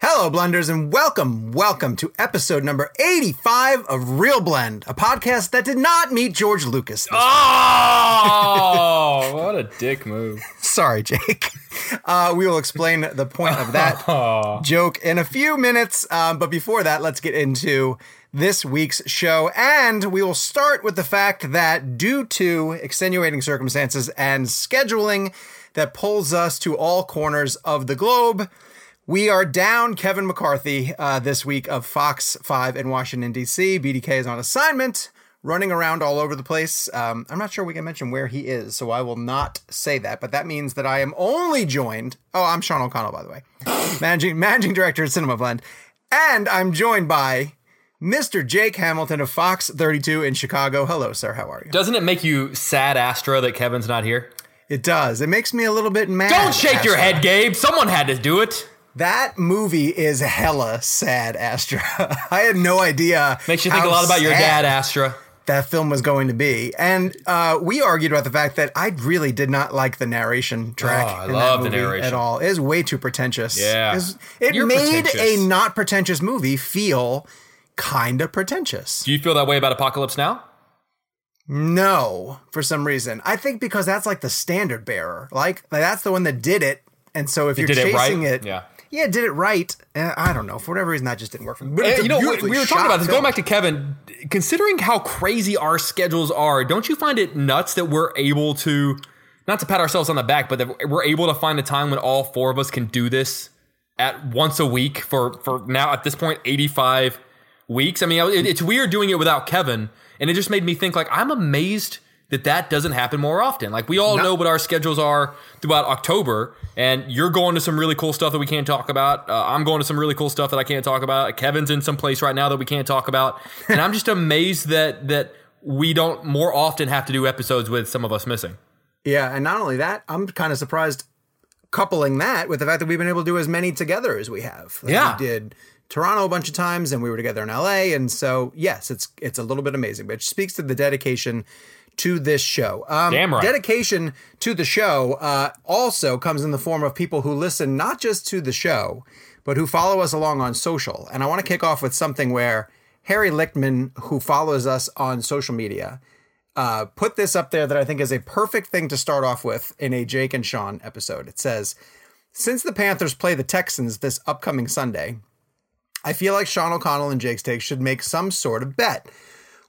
Hello, blenders, and welcome, welcome to episode number 85 of Real Blend, a podcast that did not meet George Lucas. Oh, what a dick move. Sorry, Jake. Uh, we will explain the point of that joke in a few minutes. Um, but before that, let's get into this week's show. And we will start with the fact that due to extenuating circumstances and scheduling that pulls us to all corners of the globe, we are down Kevin McCarthy uh, this week of Fox 5 in Washington, D.C. BDK is on assignment, running around all over the place. Um, I'm not sure we can mention where he is, so I will not say that. But that means that I am only joined. Oh, I'm Sean O'Connell, by the way, managing managing director at Cinema Blend, and I'm joined by Mr. Jake Hamilton of Fox 32 in Chicago. Hello, sir. How are you? Doesn't it make you sad, Astro, that Kevin's not here? It does. It makes me a little bit mad. Don't shake your head, Gabe. Someone had to do it. That movie is hella sad, Astra. I had no idea. Makes you think a lot about your dad, Astra. That film was going to be, and uh, we argued about the fact that I really did not like the narration track. Oh, I in love that the narration. at all. It is way too pretentious. Yeah. it, was- made a not pretentious movie feel kind of pretentious. Do you feel that way about Apocalypse Now? No, for some reason, I think because that's like the standard bearer. Like, that's the one that did it, and so if you're did it right? chasing it, Yeah. Yeah, did it right. Uh, I don't know for whatever reason that just didn't work for me. But Eh, it's a you know, we, we were talking about this. film. Going back to Kevin, considering how crazy our schedules are, don't you find it nuts that we're able to, not to pat ourselves on the back, but that we're able to find a time when all four of us can do this at once a week for for now at this point 85 weeks. I mean, it, it's weird doing it without Kevin, and it just made me think like I'm amazed that that doesn't happen more often. Like we all know what our schedules are throughout October, and you're going to some really cool stuff that we can't talk about. Uh, I'm going to some really cool stuff that I can't talk about. Kevin's in some place right now that we can't talk about, and I'm just amazed that that we don't more often have to do episodes with some of us missing. Yeah, and not only that, I'm kind of surprised coupling that with the fact that we've been able to do as many together as we have. Like, Yeah. we did Toronto a bunch of times, and we were together in LA, and so yes, it's it's a little bit amazing, but it speaks to the dedication to this show. Um, Damn right. Dedication to the show uh, also comes in the form of people who listen not just to the show, but who follow us along on social. And I want to kick off with something where Harry Lichtman, who follows us on social media, uh, put this up there that I think is a perfect thing to start off with in a Jake and Sean episode. It says, Since the Panthers play the Texans this upcoming Sunday, I feel like Sean O'Connell and Jake's take should make some sort of bet.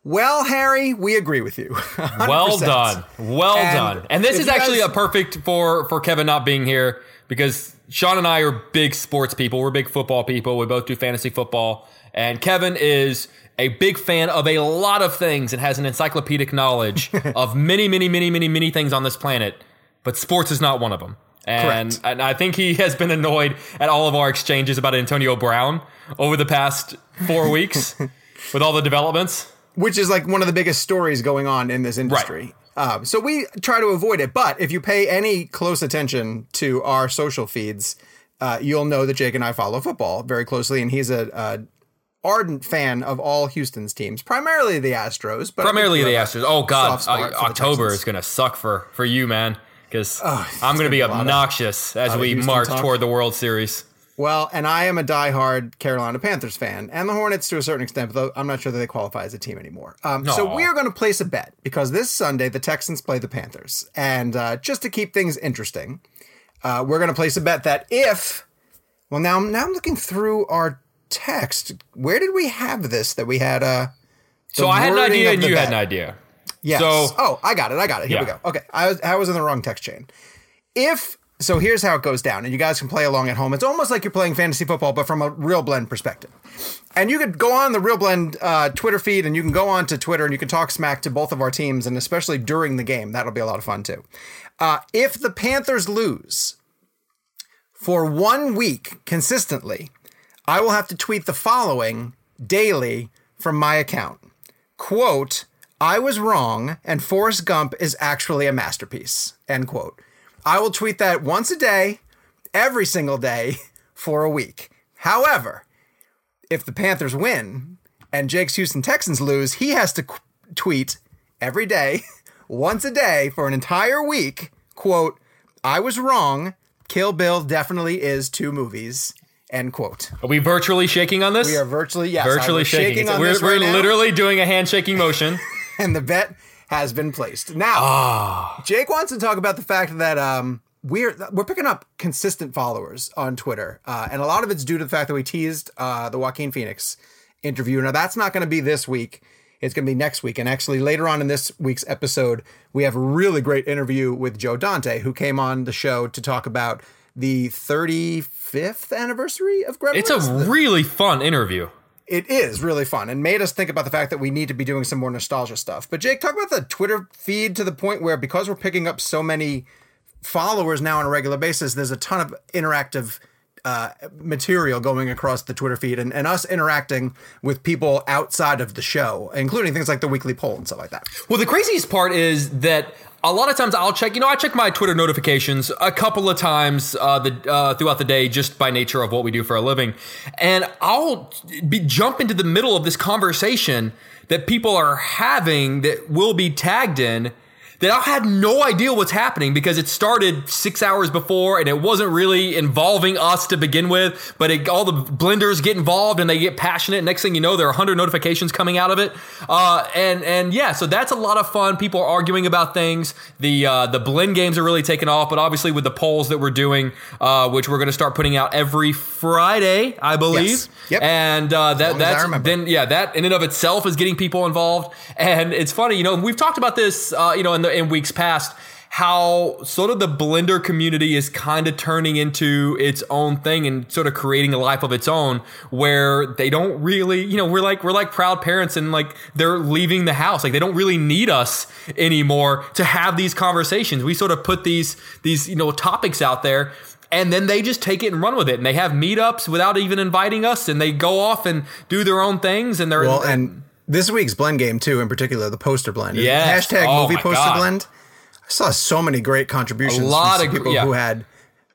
Well, Harry, we agree with you. Well 100%. done. Well And done. And this is actually guys- a perfect for for Kevin not being here because Sean and I are big sports people. We're big football people. We both do fantasy football. And Kevin is a big fan of a lot of things and has an encyclopedic knowledge of many, many, many, many, many things on this planet. But sports is not one of them. And, Correct. and I think he has been annoyed at all of our exchanges about Antonio Brown over the past four weeks with all the developments. Which is like one of the biggest stories going on in this industry. Um, so we try to avoid it. But if you pay any close attention to our social feeds, uh, you'll know that Jake and I follow football very closely, and he's a, a ardent fan of all Houston's teams, primarily the Astros, but Primarily the Astros. Oh God, Uh, October is gonna suck for for you, man. Because I'm gonna gonna be a of- obnoxious as we march talk. toward the World Series. Well, and I am a diehard Carolina Panthers fan, and the Hornets to a certain extent, though I'm not sure that they qualify as a team anymore. Um, so we are going to place a bet because this Sunday the Texans play the Panthers, and uh, just to keep things interesting, uh, we're going to place a bet that if, well, now now I'm looking through our text. Where did we have this that we had? Uh, So I had an idea and you had an idea. Yes. So- oh, I got it. I got it. Here we go. Okay. I was I was in the wrong text chain. If so, here's how it goes down, and you guys can play along at home. It's almost like you're playing fantasy football, but from a real blend perspective. And you could go on the real blend uh, Twitter feed, and you can go on to Twitter, and you can talk smack to both of our teams, and especially during the game, that'll be a lot of fun too. Uh, if the Panthers lose for one week consistently, I will have to tweet the following daily from my account quote, I was wrong, and Forrest Gump is actually a masterpiece, end quote. I will tweet that once a day, every single day, for a week. However, if the Panthers win and Jake's Houston Texans lose, he has to qu- tweet every day, once a day, for an entire week, quote, I was wrong, Kill Bill definitely is two movies, End quote. Are we virtually shaking on this? We are virtually yes, virtually shaking. on we're this we're right now, literally doing a handshaking motion. and the bet has been placed. Now, Ah. Jake wants to talk about the fact that um, we're we're picking up consistent followers on Twitter, uh, and a lot of it's due to the fact that we teased uh, the Joaquin Phoenix interview. Now, that's not going to be this week. It's going to be next week. And actually, later on in this week's episode, we have a really great interview with Joe Dante, who came on the show to talk about the 35th anniversary of Gremlins. It's a really fun interview. It is really fun and made us think about the fact that we need to be doing some more nostalgia stuff. But Jake, talk about the Twitter feed to the point where because we're picking up so many followers now on a regular basis, there's a ton of interactive uh, material going across the Twitter feed and, and us interacting with people outside of the show, including things like the weekly poll and stuff like that. Well, the craziest part is that a lot of times I'll check. You know, I check my Twitter notifications a couple of times uh, the uh, throughout the day, just by nature of what we do for a living, and I'll be jump into the middle of this conversation that people are having that will be tagged in. That I had no idea what's happening because it started six hours before and it wasn't really involving us to begin with. But it, all the blenders get involved and they get passionate. Next thing you know, there are 100 notifications coming out of it. Uh, and and yeah, so that's a lot of fun. People are arguing about things. The uh, the blend games are really taking off. But obviously, with the polls that we're doing, uh, which we're going to start putting out every Friday, I believe. Yes. Yep. And uh, that long as I that's then yeah, that in and of itself is getting people involved. And it's funny, you know, we've talked about this, uh, you know, in the in weeks past. How sort of the blender community is kind of turning into its own thing and sort of creating a life of its own where they don't really, you know, we're like we're like proud parents and like they're leaving the house. Like they don't really need us anymore to have these conversations. We sort of put these these, you know, topics out there and then they just take it and run with it and they have meetups without even inviting us and they go off and do their own things and they're Well, and this week's blend game too, in particular, the poster blend. Yeah. Hashtag Oh movie poster God. blend. I saw so many great contributions A lot from of people yeah. who had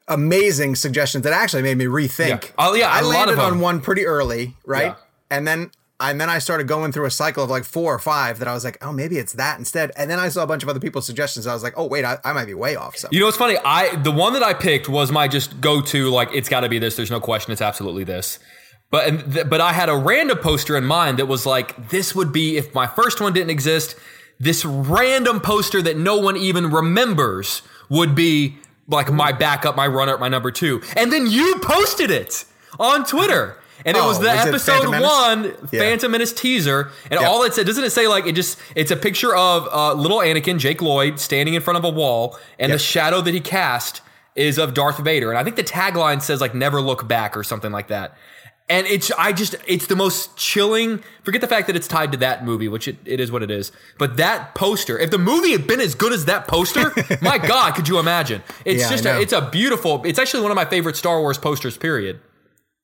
amazing suggestions that actually made me rethink. Yeah. Oh, yeah, I a lot landed on one pretty early, right? Yeah. And then and then I started going through a cycle of like four or five that I was like, oh, maybe it's that instead. And then I saw a bunch of other people's suggestions. I was like, oh, wait, I, I might be way off. So You know what's funny? I the one that I picked was my just go to like it's got to be this. There's no question. It's absolutely this. But and th- but I had a random poster in mind that was like this would be if my first one didn't exist. This random poster that no one even remembers would be like my backup, my runner, my number two. And then you posted it on Twitter. And it Oh, was the was episode Phantom Menace? one Yeah. Phantom Menace teaser, and Yep. all it said doesn't it say like it just it's a picture of uh, little Anakin Jake Lloyd standing in front of a wall, and Yep. the shadow that he cast is of Darth Vader, and I think the tagline says like "Never look back" or something like that. And it's I just it's the most chilling. Forget the fact that it's tied to that movie, which it, it is what it is. But that poster, if the movie had been as good as that poster, my God, could you imagine? It's Yeah, just a, it's a beautiful. It's actually one of my favorite Star Wars posters. Period.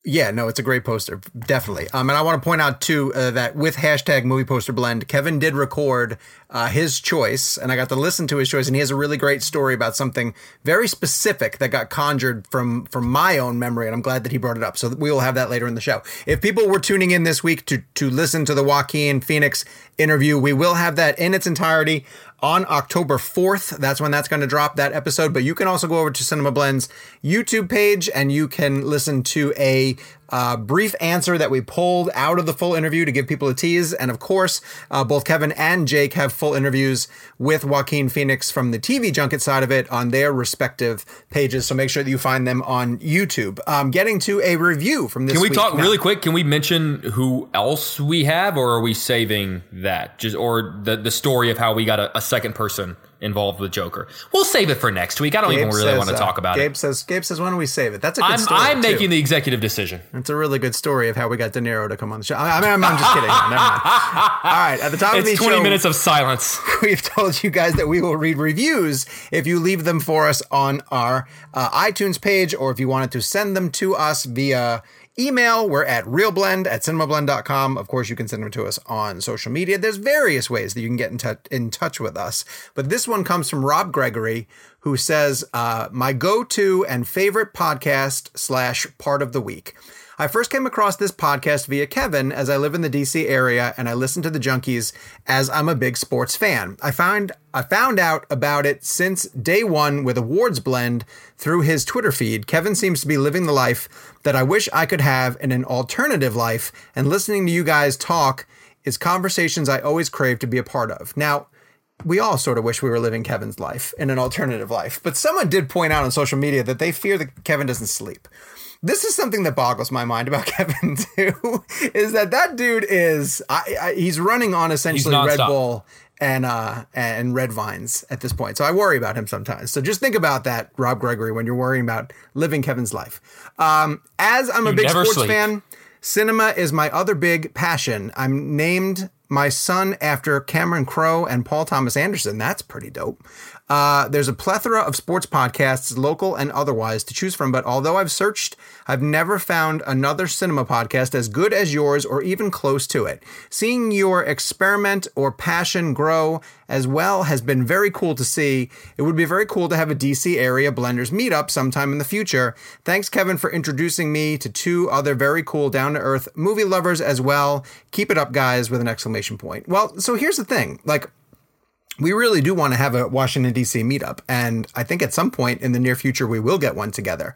Yeah, no, it's a great poster, definitely. Um, and I want to point out too uh, that with hashtag movie poster blend, Kevin did record uh, his choice, and I got to listen to his choice, and he has a really great story about something very specific that got conjured from from my own memory, and I'm glad that he brought it up. So we will have that later in the show. If people were tuning in this week to to listen to the Joaquin Phoenix interview, we will have that in its entirety on October 4th. That's when that's going to drop that episode. But you can also go over to Cinema Blend's YouTube page and you can listen to a uh, brief answer that we pulled out of the full interview to give people a tease. And of course, uh, both Kevin and Jake have full interviews with Joaquin Phoenix from the TV junket side of it on their respective pages. So make sure that you find them on YouTube. Um, getting to a review from this Can we talk now. really quick? Can we mention who else we have, or are we saving that? Just or the the story of how we got a, a second person involved with Joker. We'll save it for next week. I don't even really says, want to uh, talk about Gabe it. says, Gabe says, why don't we save it? That's a good I'm story. I'm too. making the executive decision. It's a really good story of how we got De Niro to come on the show. I I mean, I'm, I'm just kidding. Never mind. All right, at the top of the It's 20 show, minutes of silence. we've told you guys that we will read reviews if you leave them for us on our uh, iTunes page, or if you wanted to send them to us via email. We're at realblend at cinemablend.com. Of course, you can send them to us on social media. There's various ways that you can get in, touch in touch with us. But this one comes from Rob Gregory, who says, uh, my go-to and favorite podcast slash part of the week. I first came across this podcast via Kevin as I live in the DC area and I listen to the Junkies as I'm a big sports fan. I found I found out about it since day one with Awards Blend through his Twitter feed. Kevin seems to be living the life that I wish I could have in an alternative life, and listening to you guys talk is conversations I always crave to be a part of. Now, we all sort of wish we were living Kevin's life in an alternative life, but someone did point out on social media that they fear that Kevin doesn't sleep. This is something that boggles my mind about Kevin too. Is that that dude is I, I, he's running on essentially Red. Bull and uh and red vines at this point. So I worry about him sometimes. So just think about that, Rob Gregory, when you're worrying about living Kevin's life. Um, as I'm a big sports sleep. fan, cinema is my other big passion. I'm named my son after Cameron Crowe and Paul Thomas Anderson. That's pretty dope. Uh, there's a plethora of sports podcasts, local and otherwise, to choose from. But although I've searched, I've never found another cinema podcast as good as yours or even close to it. Seeing your experiment or passion grow as well has been very cool to see. It would be very cool to have a DC area blenders meetup sometime in the future. Thanks, Kevin, for introducing me to two other very cool, down to earth movie lovers as well. Keep it up, guys, with an exclamation point. Well, so here's the thing like, we really do want to have a Washington, D.C. meetup. And I think at some point in the near future, we will get one together.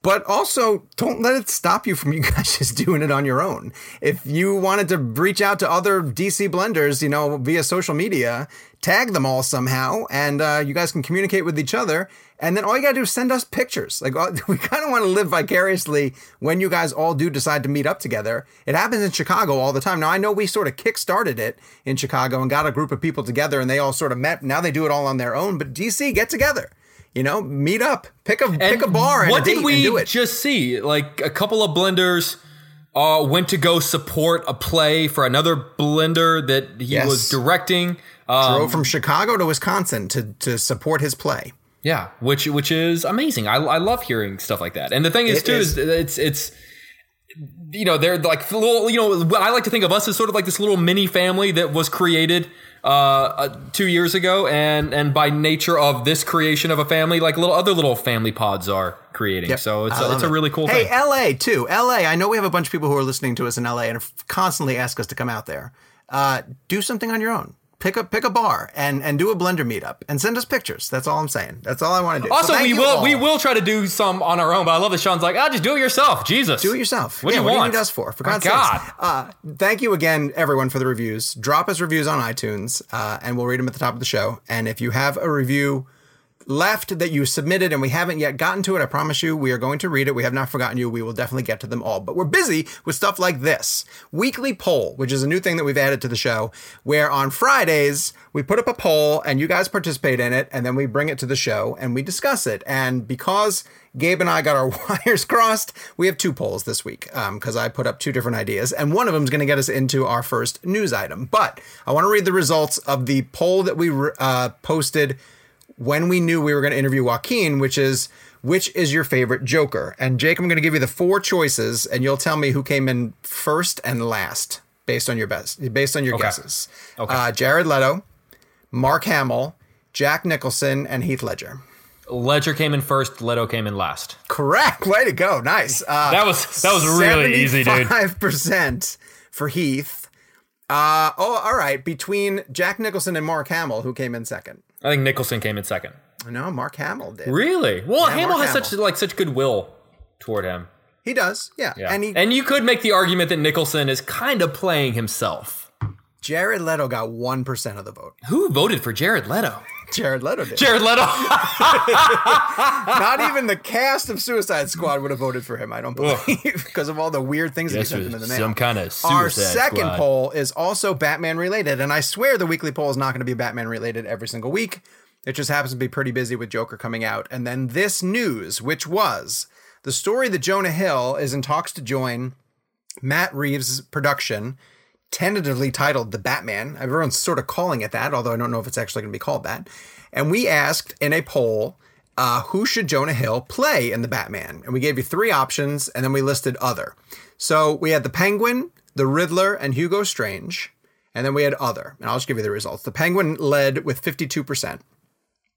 But also, don't let it stop you from you guys just doing it on your own. If you wanted to reach out to other DC blenders, you know, via social media, tag them all somehow, and uh, you guys can communicate with each other. And then all you gotta do is send us pictures. Like uh, we kind of want to live vicariously when you guys all do decide to meet up together. It happens in Chicago all the time. Now I know we sort of kick-started it in Chicago and got a group of people together, and they all sort of met. Now they do it all on their own. But DC, get together. You know, meet up, pick a pick a bar and what a did we and do it. just see? Like a couple of blenders uh, went to go support a play for another blender that he Yes. was directing. Um, Drove from Chicago to Wisconsin to to support his play. Yeah, which which is amazing. I, I love hearing stuff like that. And the thing is It too is. is it's it's you know they're like little you know I like to think of us as sort of like this little mini family that was created uh, uh two years ago and and by nature of this creation of a family like little other little family pods are creating. So it's a, it's a really cool hey, thing. LA too. LA. I know we have a bunch of people who are listening to us in LA and constantly ask us to come out there. Uh, do something on your own. Pick a pick a bar and and do a blender meetup and send us pictures. That's all I'm saying. That's all I want to do. Also, thank we will all. we will try to do some on our own, but I love that Sean's like, ah, just do it yourself. Jesus, Do it yourself. What Yeah, do you what want? do you need us for? For God's God. sakes. Uh, thank you again, everyone, for the reviews. Drop us reviews on iTunes, uh, and we'll read them at the top of the show. And if you have a review left that you submitted and we haven't yet gotten to it, I promise you we are going to read it. We have not forgotten you. We will definitely get to them all. But we're busy with stuff like this weekly poll, which is a new thing that we've added to the show, where on Fridays we put up a poll and you guys participate in it, and then we bring it to the show and we discuss it. And because Gabe and I got our wires crossed. We have two polls this week because I put up two different ideas, and one of them is going to get us into our first news item. But I want to read the results of the poll that we uh, posted when we knew we were going to interview Joaquin, which is which is your favorite Joker? And Jake, I'm going to give you the four choices, and you'll tell me who came in first and last based on your best, based on your guesses. Okay. Uh, Jared Leto, Mark Hamill, Jack Nicholson, and Heath Ledger. Ledger came in first, Leto came in last. Correct. Way to go. Nice. Uh, That was that was really easy, dude. Five percent for Heath. Uh, oh, all right. Between Jack Nicholson and Mark Hamill, who came in second? I think Nicholson came in second. No, Mark Hamill did. Really? Well, Yeah, Hamill Mark has such like such goodwill toward him. He does. Yeah. Yeah. And he, and you could make the argument that Nicholson is kind of playing himself. Jared Leto got one percent of the vote. Who voted for Jared Leto? Jared Leto did. Jared Leto. Not even the cast of Suicide Squad would have voted for him. I don't believe because of all the weird things that he sent in the mail. some kind of suicide Our second squad. poll is also Batman related, and I swear the weekly poll is not going to be Batman related every single week. It just happens to be pretty busy with Joker coming out. And then this news, which was the story that Jonah Hill is in talks to join Matt Reeves' production, tentatively titled The Batman. Everyone's sort of calling it that, although I don't know if it's actually going to be called that. And we asked in a poll, uh, who should Jonah Hill play in The Batman? And we gave you three options, and then we listed other. So we had the Penguin, the Riddler, and Hugo Strange. And then we had other. And I'll just give you the results. The Penguin led with 52%.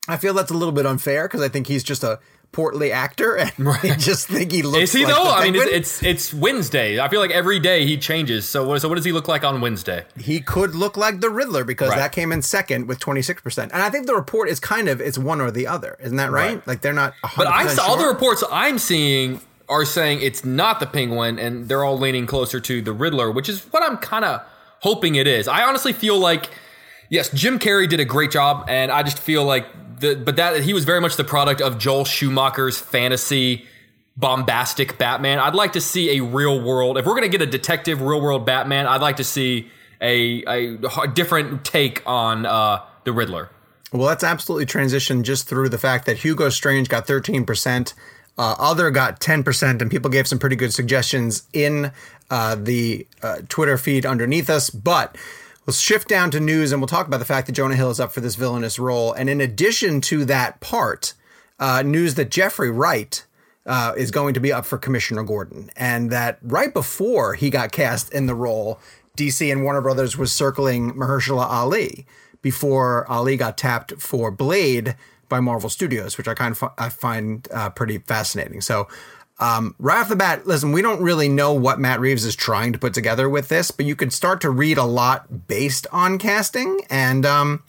I feel that's a little bit unfair because I think he's just a portly actor, and I just think he looks. Like Is he like though? I mean, it's, it's it's Wednesday. I feel like every day he changes. So what, so what does he look like on Wednesday? he could look like the Riddler because Right. that came in second with twenty six percent, and I think the report is kind of it's one or the other, isn't that right? Right. Like they're not. 100% But I saw all the reports I'm seeing are saying it's not the Penguin, and they're all leaning closer to the Riddler, which is what I'm kind of hoping it is. I honestly feel like yes, Jim Carrey did a great job, and I just feel like the but that he was very much the product of Joel Schumacher's fantasy bombastic Batman. I'd like to see a real world. If we're gonna get a detective real world Batman, I'd like to see a a, different take on uh, the Riddler. Well, let's absolutely transition just through the fact that Hugo Strange got 13%, uh, Other got 10%, and people gave some pretty good suggestions in uh, the uh, Twitter feed underneath us. But let's shift down to news and we'll talk about the fact that Jonah Hill is up for this villainous role. And in addition to that part, uh, news that Jeffrey Wright uh, is going to be up for Commissioner Gordon, and that right before he got cast in the role, DC and Warner Brothers was circling Mahershala Ali before Ali got tapped for Blade by Marvel Studios, which I kind of fi- I find uh, pretty fascinating. So. Um, right off the bat, listen, we don't really know what Matt Reeves is trying to put together with this, but you can start to read a lot based on casting. And um,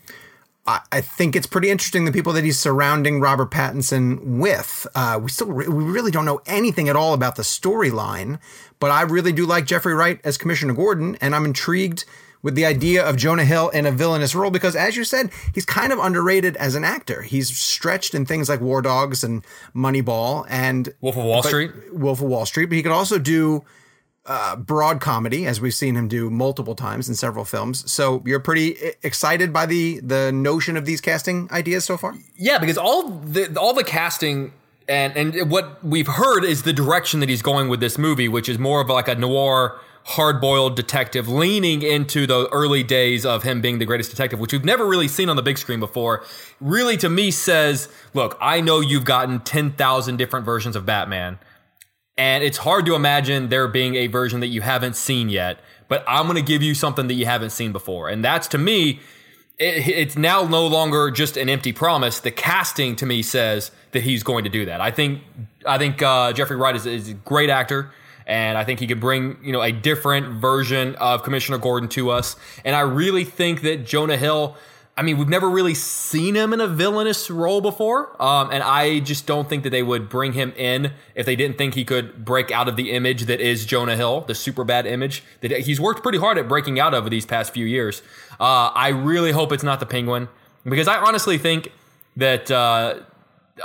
I, I think it's pretty interesting the people that he's surrounding Robert Pattinson with. Uh, we still re- we really don't know anything at all about the storyline, but I really do like Jeffrey Wright as Commissioner Gordon, and I'm intrigued with the idea of Jonah Hill in a villainous role because, as you said, he's kind of underrated as an actor. He's stretched in things like War Dogs and Moneyball and Wolf of Wall Street. Wolf of Wall Street, but he could also do uh, broad comedy, as we've seen him do multiple times in several films. So you're pretty excited by the the notion of these casting ideas so far. Yeah, because all the all the casting and and what we've heard is the direction that he's going with this movie, which is more of like a noir hard-boiled detective leaning into the early days of him being the greatest detective which we've never really seen on the big screen before really to me says look i know you've gotten 10,000 different versions of batman. And it's hard to imagine there being a version that you haven't seen yet but i'm going to give you something that you haven't seen before. And that's to me it, it's now no longer just an empty promise. The casting to me says that he's going to do that. I think i think uh, jeffrey wright is, is a great actor and I think he could bring, you know, a different version of Commissioner Gordon to us. And I really think that Jonah Hill, I mean, we've never really seen him in a villainous role before. Um, and I just don't think that they would bring him in if they didn't think he could break out of the image that is Jonah Hill, the Superbad image that he's worked pretty hard at breaking out over these past few years. Uh, I really hope it's not the penguin because I honestly think that, uh,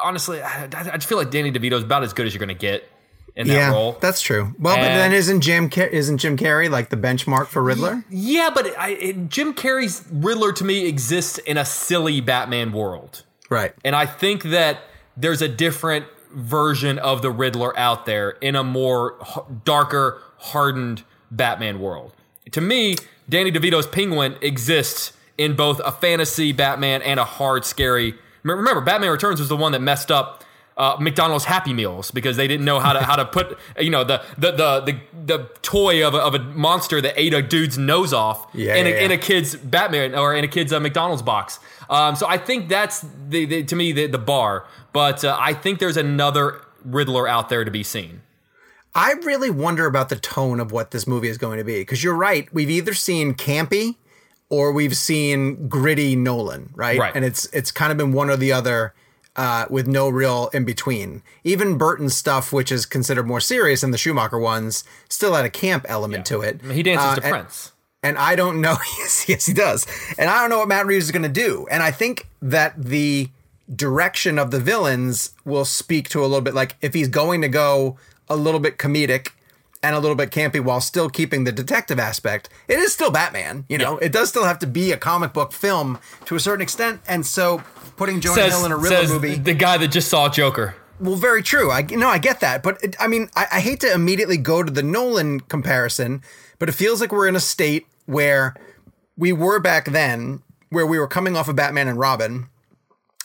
honestly, I, I just feel like Danny DeVito is about as good as you're going to get in that yeah, role. that's true. Well, but then isn't Jim Car- isn't Jim Carrey like the benchmark for Riddler? Yeah, but I, it, Jim Carrey's Riddler to me exists in a silly Batman world. Right. And I think that there's a different version of the Riddler out there in a more h- darker, hardened Batman world. To me, Danny DeVito's Penguin exists in both a fantasy Batman and a hard, scary. Remember, Batman Returns was the one that messed up uh, McDonald's Happy Meals because they didn't know how to how to put you know the the the the, the toy of a, of a monster that ate a dude's nose off Yeah, in, a, yeah, in a kid's Batman or in a kid's uh, McDonald's box. Um, so I think that's the, the to me the, the bar. But uh, I think there's another Riddler out there to be seen. I really wonder about the tone of what this movie is going to be because you're right. We've either seen campy or we've seen gritty Nolan, right? Right. And it's it's kind of been one or the other. Uh, with no real in between. Even Burton's stuff, which is considered more serious than the Schumacher ones, still had a camp element to it. He dances Uh, to and- Prince. and I don't know. yes, yes, he does. And I don't know what Matt Reeves is going to do. And I think that the direction of the villains will speak to a little bit like if he's going to go a little bit comedic and a little bit campy while still keeping the detective aspect. It is still Batman, you know. It does still have to be a comic book film to a certain extent. And so putting Jonah Says, Hill in a Riddler movie the guy that just saw Joker. well, very true. I no, I get that, but it, I mean, I, I hate to immediately go to the Nolan comparison, but it feels like we're in a state where we were back then, where we were coming off of Batman and Robin,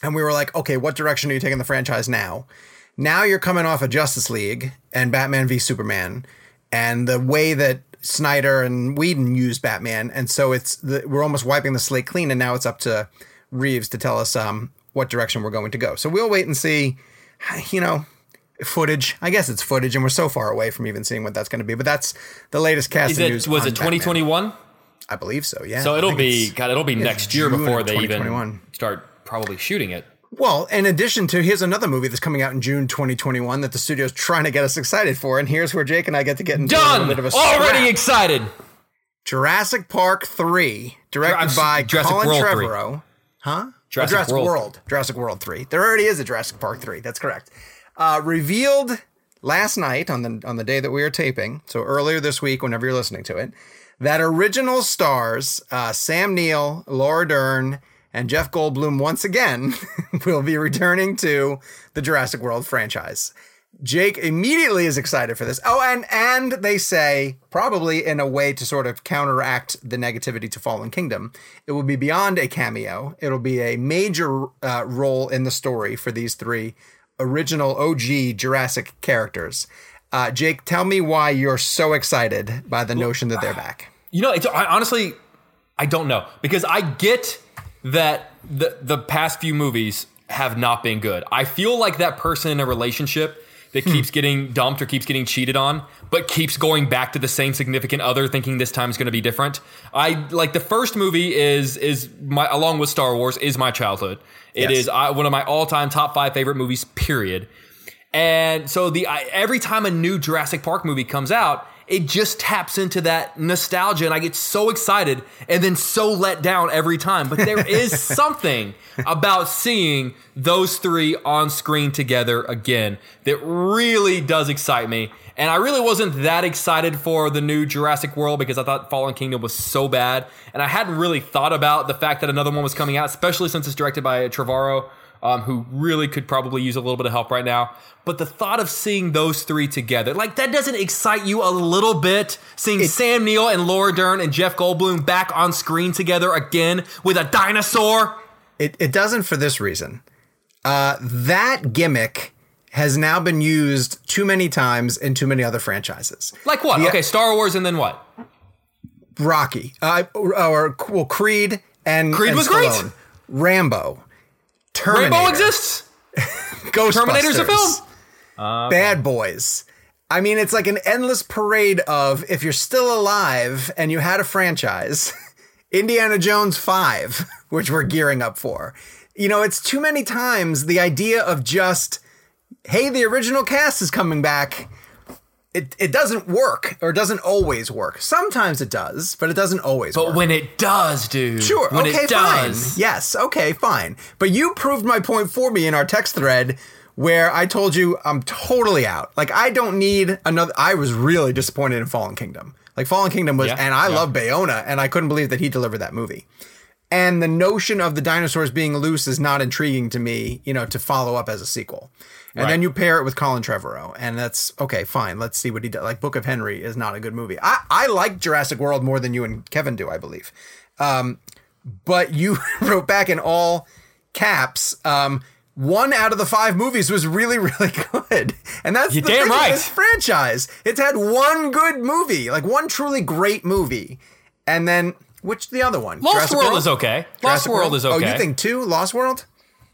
and we were like, okay, what direction are you taking the franchise now? Now you're coming off of Justice League and Batman v Superman, and the way that Snyder and Whedon used Batman, and so it's the, we're almost wiping the slate clean, and now it's up to Reeves to tell us um, what direction we're going to go. So we'll wait and see. You know, footage. I guess it's footage, and we're so far away from even seeing what that's going to be. But that's the latest cast news. was it 2021? I believe so. Yeah. So it'll be God. It'll be next year before they even start probably shooting it. Well, in addition to here's another movie that's coming out in June 2021 that the studio's trying to get us excited for, and here's where Jake and I get to get into a Done. little bit of a Already scrap. excited. Jurassic Park 3, directed Jurassic- by Jurassic Colin World 3. Trevorrow. Huh? Oh, Jurassic World. World. Jurassic World 3. There already is a Jurassic Park 3. That's correct. Uh, revealed last night on the on the day that we are taping, so earlier this week, whenever you're listening to it, that original stars uh, Sam Neill, Laura Dern, and Jeff Goldblum once again will be returning to the Jurassic World franchise. Jake immediately is excited for this. Oh, and and they say probably in a way to sort of counteract the negativity to Fallen Kingdom, it will be beyond a cameo. It'll be a major uh, role in the story for these three original OG Jurassic characters. Uh, Jake, tell me why you're so excited by the notion that they're back. You know, it's, I, honestly, I don't know because I get that the the past few movies have not been good. I feel like that person in a relationship that hmm. keeps getting dumped or keeps getting cheated on, but keeps going back to the same significant other, thinking this time is going to be different. I like the first movie is is my along with Star Wars is my childhood. It Yes. is I, one of my all time top five favorite movies. Period. And so the I, every time a new Jurassic Park movie comes out, it just taps into that nostalgia, and I get so excited and then so let down every time. But there is something about seeing those three on screen together again that really does excite me. And I really wasn't that excited for the new Jurassic World because I thought Fallen Kingdom was so bad, and I hadn't really thought about the fact that another one was coming out, especially since it's directed by Trevorrow um, who really could probably use a little bit of help right now. But the thought of seeing those three together, like that doesn't excite you a little bit? Seeing Sam Neill and Laura Dern and Jeff Goldblum back on screen together again with a dinosaur? It, it doesn't for this reason. Uh, that gimmick has now been used too many times in too many other franchises. Like what? Yeah. Okay, Star Wars and then what? Rocky, uh, or well, Creed and Creed and was great. Rambo, Terminator, Rainbow exists? Ghostbusters, Terminator's a film? Uh, Bad Boys. I mean, it's like an endless parade of if you're still alive and you had a franchise, Indiana Jones 5, which we're gearing up for. You know, it's too many times the idea of just, hey, the original cast is coming back. It, it doesn't work or doesn't always work. Sometimes it does, but it doesn't always work. But when it does, dude. Sure. When okay. it does. Fine. Yes. Okay. Fine. But you proved my point for me in our text thread, where I told you I'm totally out. Like I don't need another. I was really disappointed in Fallen Kingdom. Like Fallen Kingdom was, Yeah, and I yeah. love Bayona, and I couldn't believe that he delivered that movie. And the notion of the dinosaurs being loose is not intriguing to me, you know, to follow up as a sequel. And Right. then you pair it with Colin Trevorrow, and that's okay, fine. Let's see what he does. Like Book of Henry is not a good movie. I, I like Jurassic World more than you and Kevin do, I believe. Um, but you wrote back in all caps. Um, one out of the five movies was really, really good, and that's You're the damn right. This franchise, it's had one good movie, like one truly great movie, and then which the other one? Lost Jurassic World is okay. Lost Jurassic World is okay. Oh, you think two? Lost World?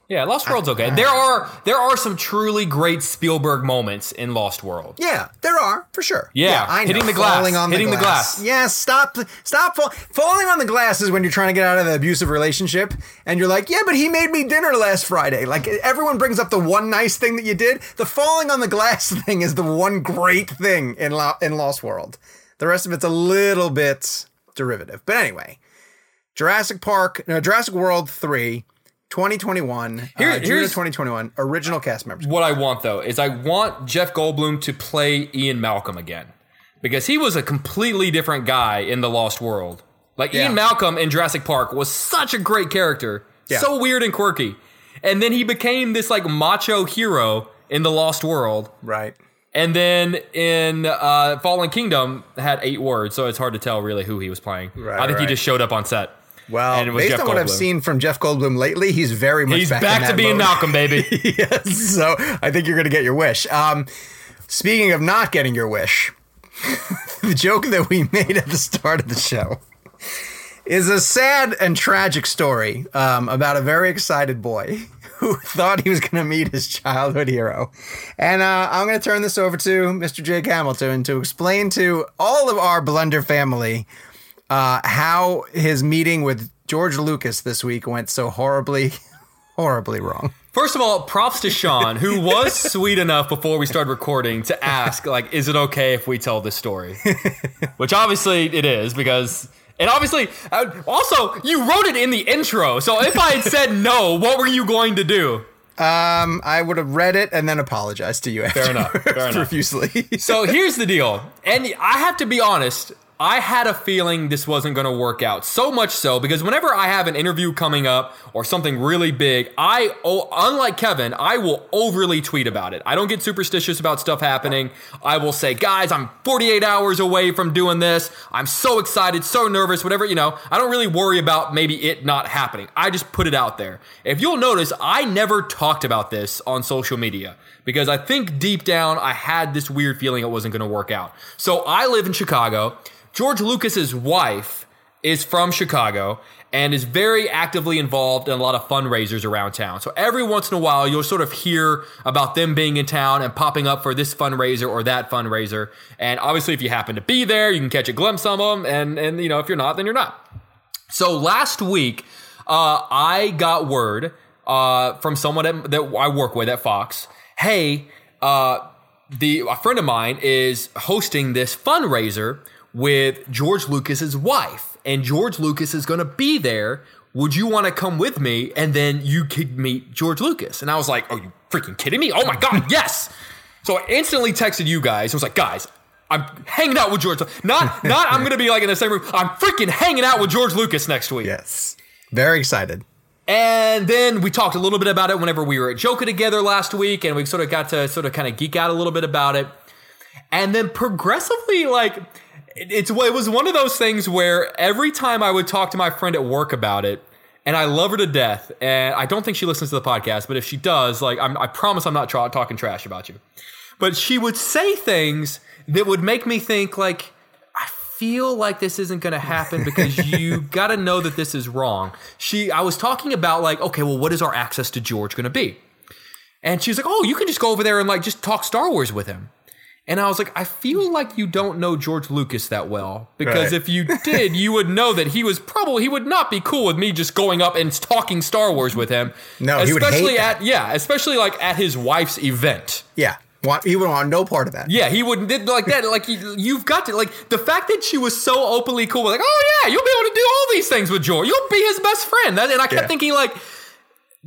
Yeah, Lost World's okay. Ah. There are there are some truly great Spielberg moments in Lost World. Yeah, there are for sure. Yeah, I know. hitting the glass, Falling on hitting the the glass. glass. Yeah, stop, stop. Fall, falling on the glass is when you're trying to get out of the abusive relationship, and you're like, yeah, but he made me dinner last Friday. Like everyone brings up the one nice thing that you did. The falling on the glass thing is the one great thing in Lo- in Lost World. The rest of it's a little bit derivative. But anyway, Jurassic Park, no, Jurassic World three. 2021, Here- uh, June of 2021, original cast members. What I want though is I want Jeff Goldblum to play Ian Malcolm again because he was a completely different guy in the Lost World. Like Yeah. Ian Malcolm in Jurassic Park was such a great character, Yeah. so weird and quirky, and then he became this like macho hero in the Lost World. Right. And then in uh, Fallen Kingdom had eight words, so it's hard to tell really who he was playing. Right, I think he just showed up on set. Well, And it was based Jeff on what I've Goldblum. seen from Jeff Goldblum lately, he's very much He's back, back, to being mode. Malcolm, baby. yes, so I think you're going to get your wish. Um, speaking of not getting your wish, the joke that we made at the start of the show is a sad and tragic story um, about a very excited boy who thought he was going to meet his childhood hero. And uh, I'm going to turn this over to Mr. Jake Hamilton to explain to all of our Blender family uh, how his meeting with George Lucas this week went so horribly, horribly wrong. First of all, props to Sean, who was sweet enough before we started recording to ask, like, is it okay if we tell this story? Which obviously it is because. And obviously, uh, also, you wrote it in the intro. So if I had said no, what were you going to do? Um, I would have read it and then apologized to you Fair enough. Fair enough. profusely. So here's the deal. And I have to be honest, I had a feeling this wasn't going to work out. So much so because whenever I have an interview coming up or something really big, I, oh, unlike Kevin, I will overly tweet about it. I don't get superstitious about stuff happening. I will say, guys, I'm 48 hours away from doing this. I'm so excited, so nervous, whatever, you know. I don't really worry about maybe it not happening. I just put it out there. If you'll notice, I never talked about this on social media because I think deep down I had this weird feeling it wasn't going to work out. So I live in Chicago. George Lucas's wife is from Chicago and is very actively involved in a lot of fundraisers around town. So every once in a while, you'll sort of hear about them being in town and popping up for this fundraiser or that fundraiser. And obviously, if you happen to be there, you can catch a glimpse of them. And and you know, if you're not, then you're not. So last week, uh, I got word uh, from someone that, that I work with at Fox. Hey, uh, the a friend of mine is hosting this fundraiser with George Lucas's wife, and George Lucas is going to be there. Would you want to come with me, and then you could meet George Lucas? And I was like, "Are you freaking kidding me? Oh my god, yes!" So I instantly texted you guys. I was like, "Guys, I'm hanging out with George. Not, not. I'm going to be like in the same room. I'm freaking hanging out with George Lucas next week." yes. Very excited. And then we talked a little bit about it whenever we were at Joker together last week, and we sort of got to sort of kind of geek out a little bit about it. And then progressively, like, it's it was one of those things where every time I would talk to my friend at work about it, and I love her to death, and I don't think she listens to the podcast, but if she does, like, I'm, I promise I'm not tra- talking trash about you. But she would say things that would make me think, like, I feel like this isn't going to happen because you got to know that this is wrong. She, I was talking about like, okay, well, what is our access to George going to be? And she's like, oh, you can just go over there and like just talk Star Wars with him. And I was like, I feel like you don't know George Lucas that well because Right. if you did, you would know that he was probably he would not be cool with me just going up and talking Star Wars with him. No, he would hate especially that. at yeah, especially like at his wife's event. Yeah. Want, he would want no part of that. Yeah, he would did like that. Like you, you've got to like the fact that she was so openly cool. Like, oh yeah, you'll be able to do all these things with George. You'll be his best friend. That, and I kept Yeah. thinking like,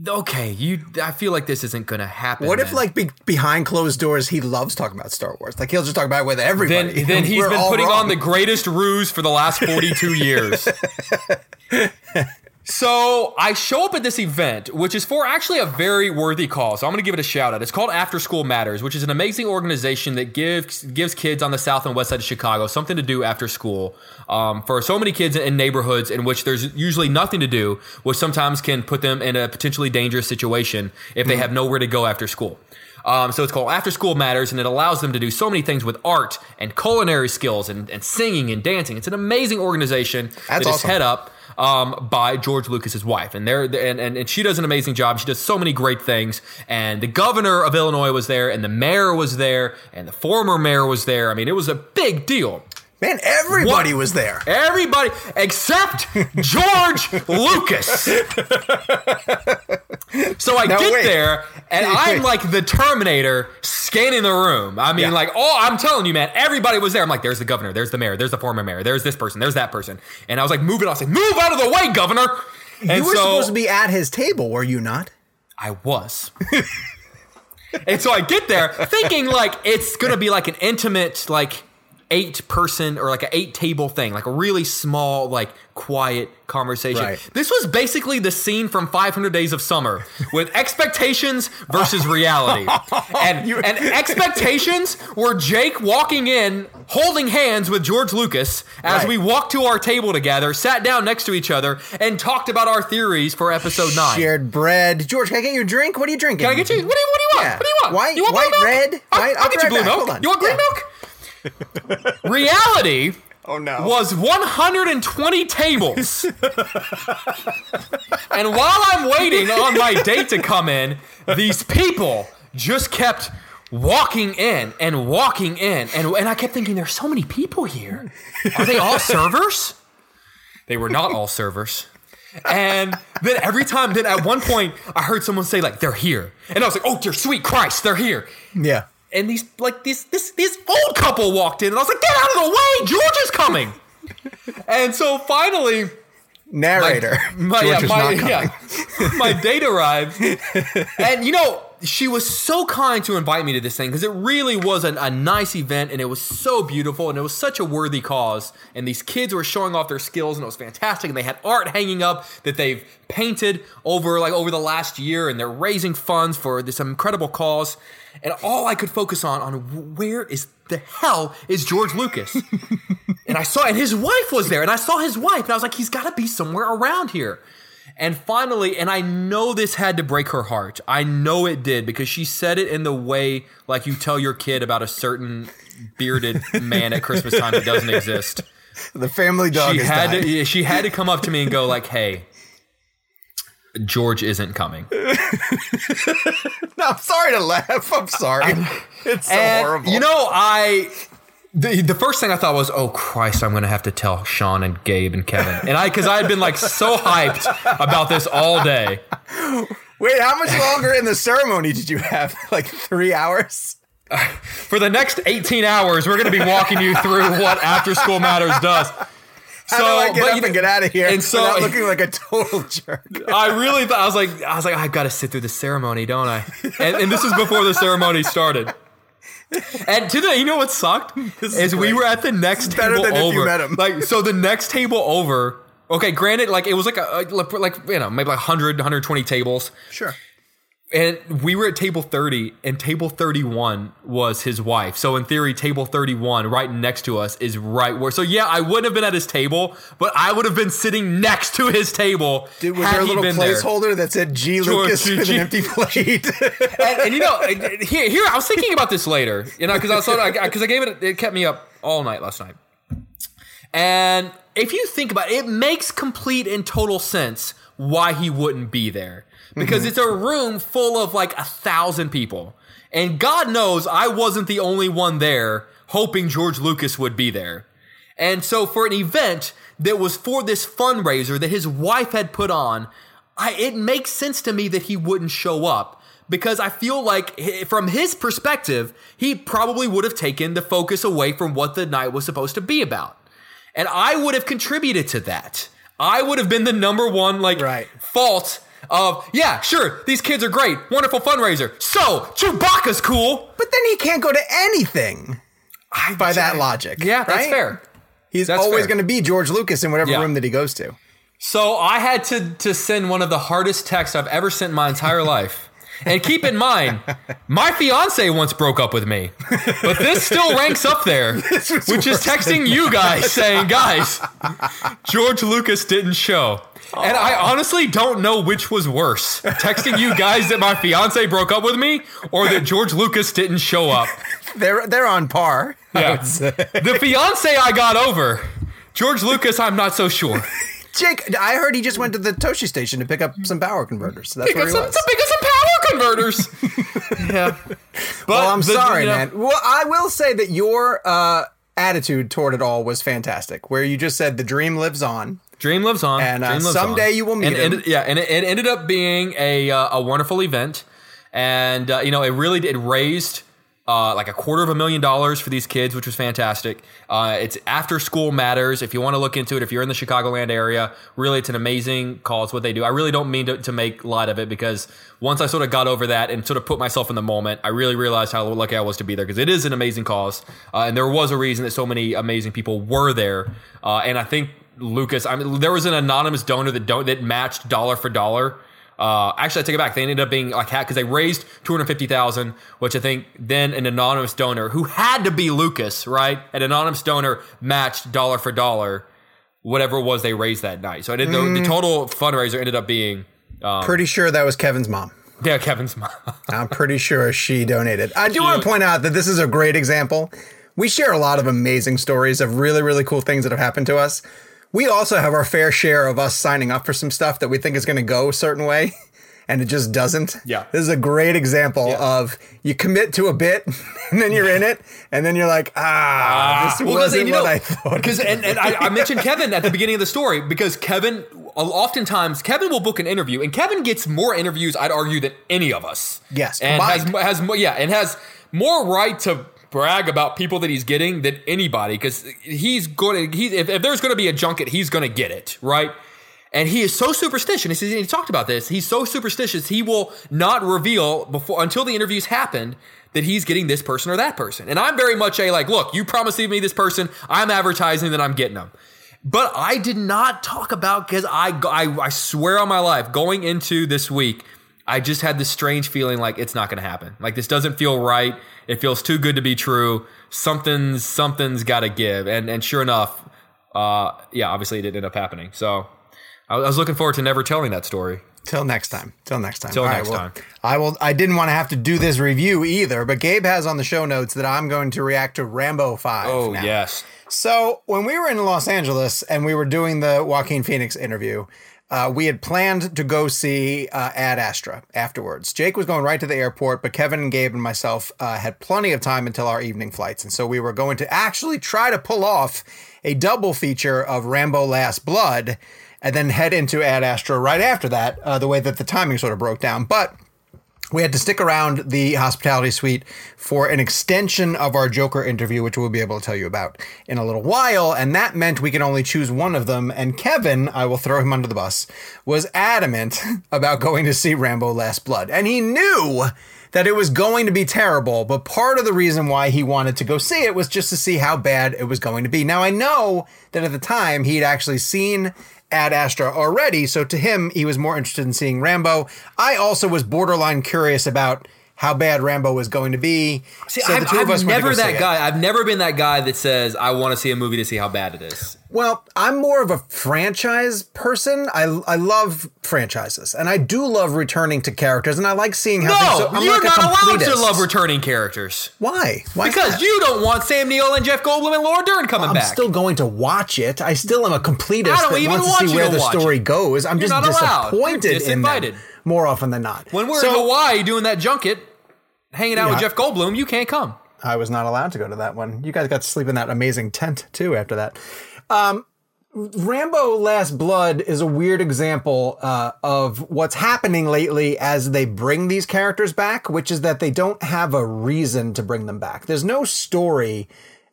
okay, you. I feel like this isn't gonna happen. What if, man. like, be- behind closed doors, he loves talking about Star Wars? Like, he'll just talk about it with everybody. then then he's We're been putting wrong. on the greatest ruse for the last 42 years. So I show up at this event, which is for actually a very worthy cause. So I'm going to give it a shout out. It's called After School Matters, which is an amazing organization that gives gives kids on the south and west side of Chicago something to do after school. Um, for so many kids in neighborhoods in which there's usually nothing to do, which sometimes can put them in a potentially dangerous situation if they have nowhere to go after school. Um, so it's called After School Matters, and it allows them to do so many things with art and culinary skills and, and singing and dancing. It's an amazing organization That's that is awesome. head up um, by George Lucas's wife, and they're and, and and she does an amazing job. She does so many great things, and the governor of Illinois was there, and the mayor was there, and the former mayor was there. I mean, it was a big deal. Man, everybody What? was there. Everybody except George Lucas. so I Now, get wait. there and Wait, I'm wait. like the Terminator scanning the room. I mean, Yeah. like, oh, I'm telling you, man, everybody was there. I'm like, there's the governor, there's the mayor, there's the former mayor, there's this person, there's that person. And I was like, moving, I was like, move out of the way, governor. And You were so supposed to be at his table, were you not? I was. and so I get there thinking like it's gonna be like an intimate, like eight person or like an eight table thing, like a really small, like quiet conversation. Right. This was basically the scene from 500 Days of Summer with expectations versus reality. and, and expectations were Jake walking in, holding hands with George Lucas as Right. we walked to our table together, sat down next to each other, and talked about our theories for episode nine. Shared bread. George, can I get you a drink? What are you drinking? Can I get you? What do you, what do you want? Yeah. What do you want? White- you want white, milk? red, I'll, white- I'll I'll get you blue back. milk. You want green Yeah. milk? Reality Oh no. was 120 tables. and while I'm waiting on my date to come in, these people just kept walking in and walking in. And, and I kept thinking, there's so many people here. Are they all servers? They were not all servers. And then every time, then at one point, I heard someone say, like, they're here. And I was like, oh, dear sweet Christ, they're here Yeah. And these like this this this old couple walked in, and I was like, "Get out of the way! George is coming!" and so finally, Narrator. my, George yeah, is my, not coming. yeah, my date arrived, and you know she was so kind to invite me to this thing because it really was an, a nice event, and it was so beautiful, and it was such a worthy cause. And these kids were showing off their skills, and it was fantastic. And they had art hanging up that they've painted over like over the last year, and they're raising funds for this incredible cause. And all I could focus on on where is the hell is George Lucas? and I saw, and his wife was there, and I saw his wife, and I was like, he's got to be somewhere around here. And finally, and I know this had to break her heart. I know it did because she said it in the way like you tell your kid about a certain bearded man at Christmas time that doesn't exist. The family dog She had dying. to she had to come up to me and go like, "Hey, George isn't coming." No, I'm sorry to laugh. I'm sorry. it's so And, horrible. You know, I the, the first thing I thought was, "Oh Christ, I'm going to have to tell Sean and Gabe and Kevin." And I cuz I had been like so hyped about this all day. Wait, how much longer in the ceremony did you have? Like three hours? For the next 18 hours, we're going to be walking you through what After School Matters does. How do I get but up you and get out of here and so- without looking like a total jerk? I really thought I was like I was like I've got to sit through the ceremony, don't I? And, and this is before the ceremony started. And to the you know what sucked This is is we were at the next table than if over. you met him. Like so the next table over. Okay, granted, like it was like a like, like you know maybe like 100 120 tables. Sure. And we were at table 30, and table 31 was his wife. So, in theory, table 31, right next to us, is right where. So, yeah, I wouldn't have been at his table, but I would have been sitting next to his table. Dude, was there a little there. placeholder that said G George, Lucas G- with G- an empty plate? And, and you know, here, here, I was thinking about this later, you know, because I saw, because I gave it, it kept me up all night last night. And if you think about it, it makes complete and total sense why he wouldn't be there. Because mm-hmm. it's a room full of like a thousand people. And God knows I wasn't the only one there hoping George Lucas would be there. And so for an event that was for this fundraiser that his wife had put on, I, it makes sense to me that he wouldn't show up because I feel like from his perspective, he probably would have taken the focus away from what the night was supposed to be about. And I would have contributed to that. I would have been the number one like Right. fault of yeah, sure, these kids are great, wonderful fundraiser. So Chewbacca's cool. but then he can't go to anything by that logic. Yeah, that's fair. He's That's always going to be George Lucas in whatever Yeah. room that he goes to. So I had to to send one of the hardest texts I've ever sent in my entire life. And keep in mind, my fiance once broke up with me, but this still ranks up there, which is texting you guys saying, "Guys, George Lucas didn't show." And I honestly don't know which was worse: texting you guys that my fiance broke up with me, or that George Lucas didn't show up. They're they're on par. Yeah. The fiance I got over. George Lucas, I'm not so sure. Jake, I heard he just went to the Tosche station to pick up some power converters. That's Pick where up he some, was. pick up some converters. yeah. But Well, I'm the- sorry, you know, man. Well, I will say that your uh, attitude toward it all was fantastic. Where you just said the dream lives on. Dream lives on. And, uh, lives someday on. you will meet and, him. and- yeah, and it, it ended up being a uh, a wonderful event, and uh, you know it really did raised. Uh, like a quarter of a million dollars for these kids, which was fantastic. Uh, it's after school matters. If you want to look into it, if you're in the Chicagoland area, really, it's an amazing cause. What they do, I really don't mean to, to make light of it because once I sort of got over that and sort of put myself in the moment, I really realized how lucky I was to be there because it is an amazing cause, uh, and there was a reason that so many amazing people were there. Uh, and I think Lucas, I mean, there was an anonymous donor that don't that matched dollar for dollar. Uh, actually, I take it back. They ended up being like because they raised two hundred fifty thousand, which I think then an anonymous donor who had to be Lucas, right? An anonymous donor matched dollar for dollar whatever it was they raised that night. So I did the, Mm. the total fundraiser ended up being um, Pretty sure that was Kevin's mom. yeah Kevin's mom. I'm pretty sure she donated. I do want to point out that this is a great example. we share a lot of amazing stories of really, really cool things that have happened to us. We also have our fair share of us signing up for some stuff that we think is going to go a certain way. And it just doesn't. Yeah. This is a great example Yeah. of you commit to a bit and then you're in it and then you're like, ah, this Well, wasn't you what I thought. Because and, and I, I mentioned Kevin at the beginning of the story because Kevin, oftentimes Kevin will book an interview and Kevin gets more interviews, I'd argue, than any of us. Yes, and has combined. has more yeah, and has more right to brag about people that he's getting than anybody because he's going to he if, if there's going to be a junket, he's going to get it right. And he is so superstitious. He, he talked about this. He's so superstitious. He will not reveal before until the interviews happened that he's getting this person or that person. And I'm very much a like, look, you promised me this person. I'm advertising that I'm getting them. But I did not talk about because I, I I swear on my life, going into this week, I just had this strange feeling like it's not going to happen. Like this doesn't feel right. It feels too good to be true. Something's something's got to give. And and sure enough, uh, yeah, obviously it didn't end up happening. So I was looking forward to never telling that story. Till next time. Till next time. Till All next well, time. I will. I didn't want to have to do this review either, but Gabe has on the show notes that I'm going to react to Rambo Five. Oh now. yes, So when we were in Los Angeles and we were doing the Joaquin Phoenix interview, uh, we had planned to go see uh, Ad Astra afterwards. Jake was going right to the airport, but Kevin Gabe and myself uh, had plenty of time until our evening flights, and so we were going to actually try to pull off a double feature of Rambo: Last Blood, and then head into Ad Astra right after that. Uh, the way that the timing sort of broke down, but we had to stick around the hospitality suite for an extension of our Joker interview, which we'll be able to tell you about in a little while. And that meant we could only choose one of them. And Kevin, I will throw him under the bus, was adamant about going to see Rambo Last Blood. And he knew that it was going to be terrible, but part of the reason why he wanted to go see it was just to see how bad it was going to be. Now, I know that at the time he'd actually seen Ad Astra already, so to him, he was more interested in seeing Rambo. I also was borderline curious about how bad Rambo was going to be. See, so I'm, the two of I'm us never that it. guy. I've never been that guy that says I want to see a movie to see how bad it is. Well, I'm more of a franchise person. I, I love franchises, and I do love returning to characters, and I like seeing how things. No, So I'm you're like not allowed to love returning characters Why? Why because that? you don't want Sam Neill and Jeff Goldblum and Laura Dern coming back. I'm back. still going to watch it. I still am a completist I don't that even wants want to see where to the story it. goes. I'm You're just not allowed. You're disappointed in them more often than not. when we're So- in Hawaii doing that junket, hanging out with Jeff Goldblum, you can't come. I was not allowed to go to that one. You guys got to sleep in that amazing tent too after that. Um, Rambo Last Blood is a weird example uh, of what's happening lately as they bring these characters back, which is that they don't have a reason to bring them back. There's no story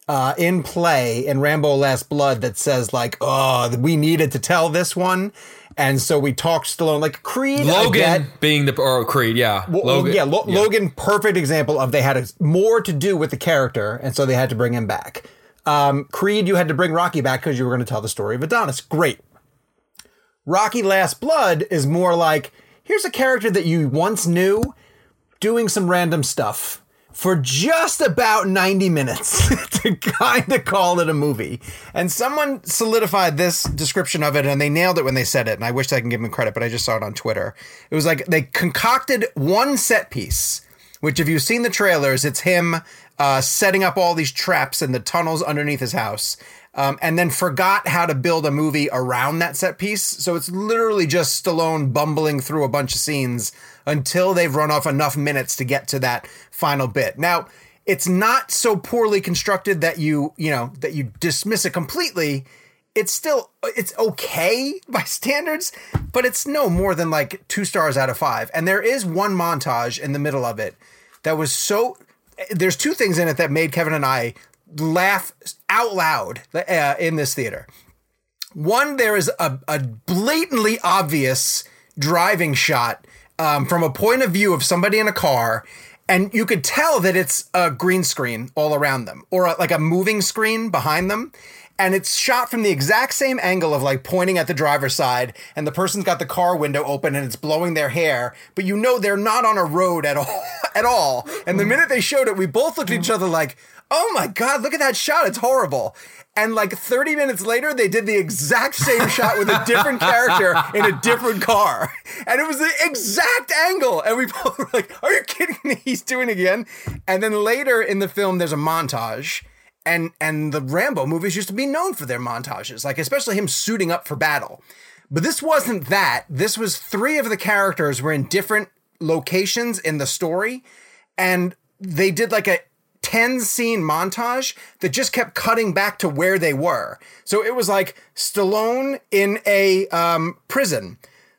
uh, in play in Rambo Last Blood that says, like, oh, we needed to tell this one. And so we talked Stallone, like Creed. Logan being the or Creed, yeah. Well, Logan, yeah, Lo- Logan, perfect example of they had a, more to do with the character, and so they had to bring him back. Um, Creed, you had to bring Rocky back because you were going to tell the story of Adonis. Great. Rocky Last Blood is more like here's a character that you once knew doing some random stuff for just about 90 minutes to kind of call it a movie. And someone solidified this description of it and they nailed it when they said it. And I wish I can give them credit, but I just saw it on Twitter. It was like they concocted one set piece, which if you've seen the trailers, it's him uh, setting up all these traps in the tunnels underneath his house. Um, and then forgot how to build a movie around that set piece. So it's literally just Stallone bumbling through a bunch of scenes until they've run off enough minutes to get to that final bit. Now, it's not so poorly constructed that you, you know, that you dismiss it completely. It's still it's okay by standards, but it's no more than like 2 stars out of 5. And there is one montage in the middle of it that was so there's two things in it that made Kevin and I laugh out loud uh, in this theater. One, there is a, a blatantly obvious driving shot um, from a point of view of somebody in a car, and you could tell that it's a green screen all around them, or a, like a moving screen behind them. And it's shot from the exact same angle of like pointing at the driver's side, and the person's got the car window open and it's blowing their hair, but you know they're not on a road at all at all. And the minute they showed it, we both looked at each other like, oh my god, look at that shot, it's horrible. And like 30 minutes later, they did the exact same shot with a different character in a different car. And it was the exact angle. And we both were like, are you kidding me? He's doing it again. And then later in the film, there's a montage. And and the Rambo movies used to be known for their montages, like especially him suiting up for battle. But this wasn't that. This was three of the characters were in different locations in the story, and they did like a 10 scene montage that just kept cutting back to where they were. So it was like Stallone in a um, prison.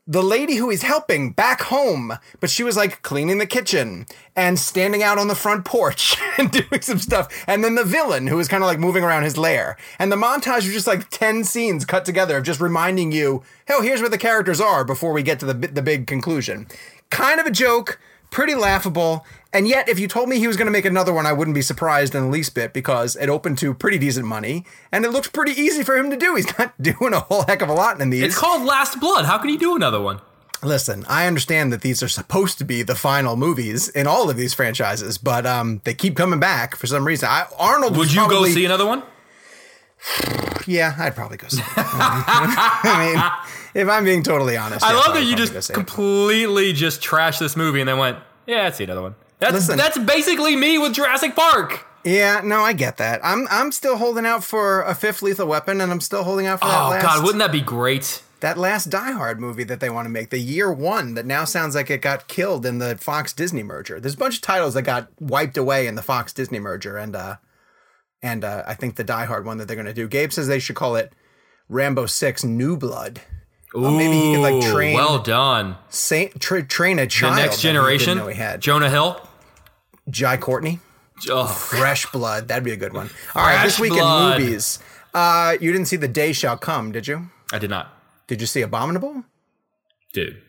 The lady who he's helping back home, but she was like cleaning the kitchen and standing out on the front porch and doing some stuff. And then the villain who was kind of like moving around his lair. And the montage was just like 10 scenes cut together of just reminding you, oh, here's where the characters are before we get to the, the big conclusion. Kind of a joke, pretty laughable. And yet, if you told me he was going to make another one, I wouldn't be surprised in the least bit because it opened to pretty decent money and it looked pretty easy for him to do. He's not doing a whole heck of a lot in these. It's called Last Blood. How can you do another one? Listen, I understand that these are supposed to be the final movies in all of these franchises, but um, they keep coming back for some reason. I, Arnold, would you probably, go see another one? Yeah, I'd probably go see. It. I mean, if I'm being totally honest, I yes, love that you just it. completely just trashed this movie and then went, yeah, I'd see another one. That's Listen. that's basically me with Jurassic Park. Yeah, no, I get that. I'm I'm still holding out for a fifth Lethal Weapon, and I'm still holding out for that Oh last God, wouldn't that be great? that last Die Hard movie that they want to make, the year one that now sounds like it got killed in the Fox Disney merger. There's a bunch of titles that got wiped away in the Fox Disney merger, and uh, and uh, I think the Die Hard one that they're going to do. Gabe says they should call it Rambo Six New Blood. Ooh, maybe he could, like, train- Well done. Saint, tra- train a child. The next he generation. He had Jonah Hill. Jai Courtney. Oh, Fresh Blood. That'd be a good one. All right, this week Blood. in movies. Uh, you didn't see The Day Shall Come, did you? I did not, Did you see Abominable? dude.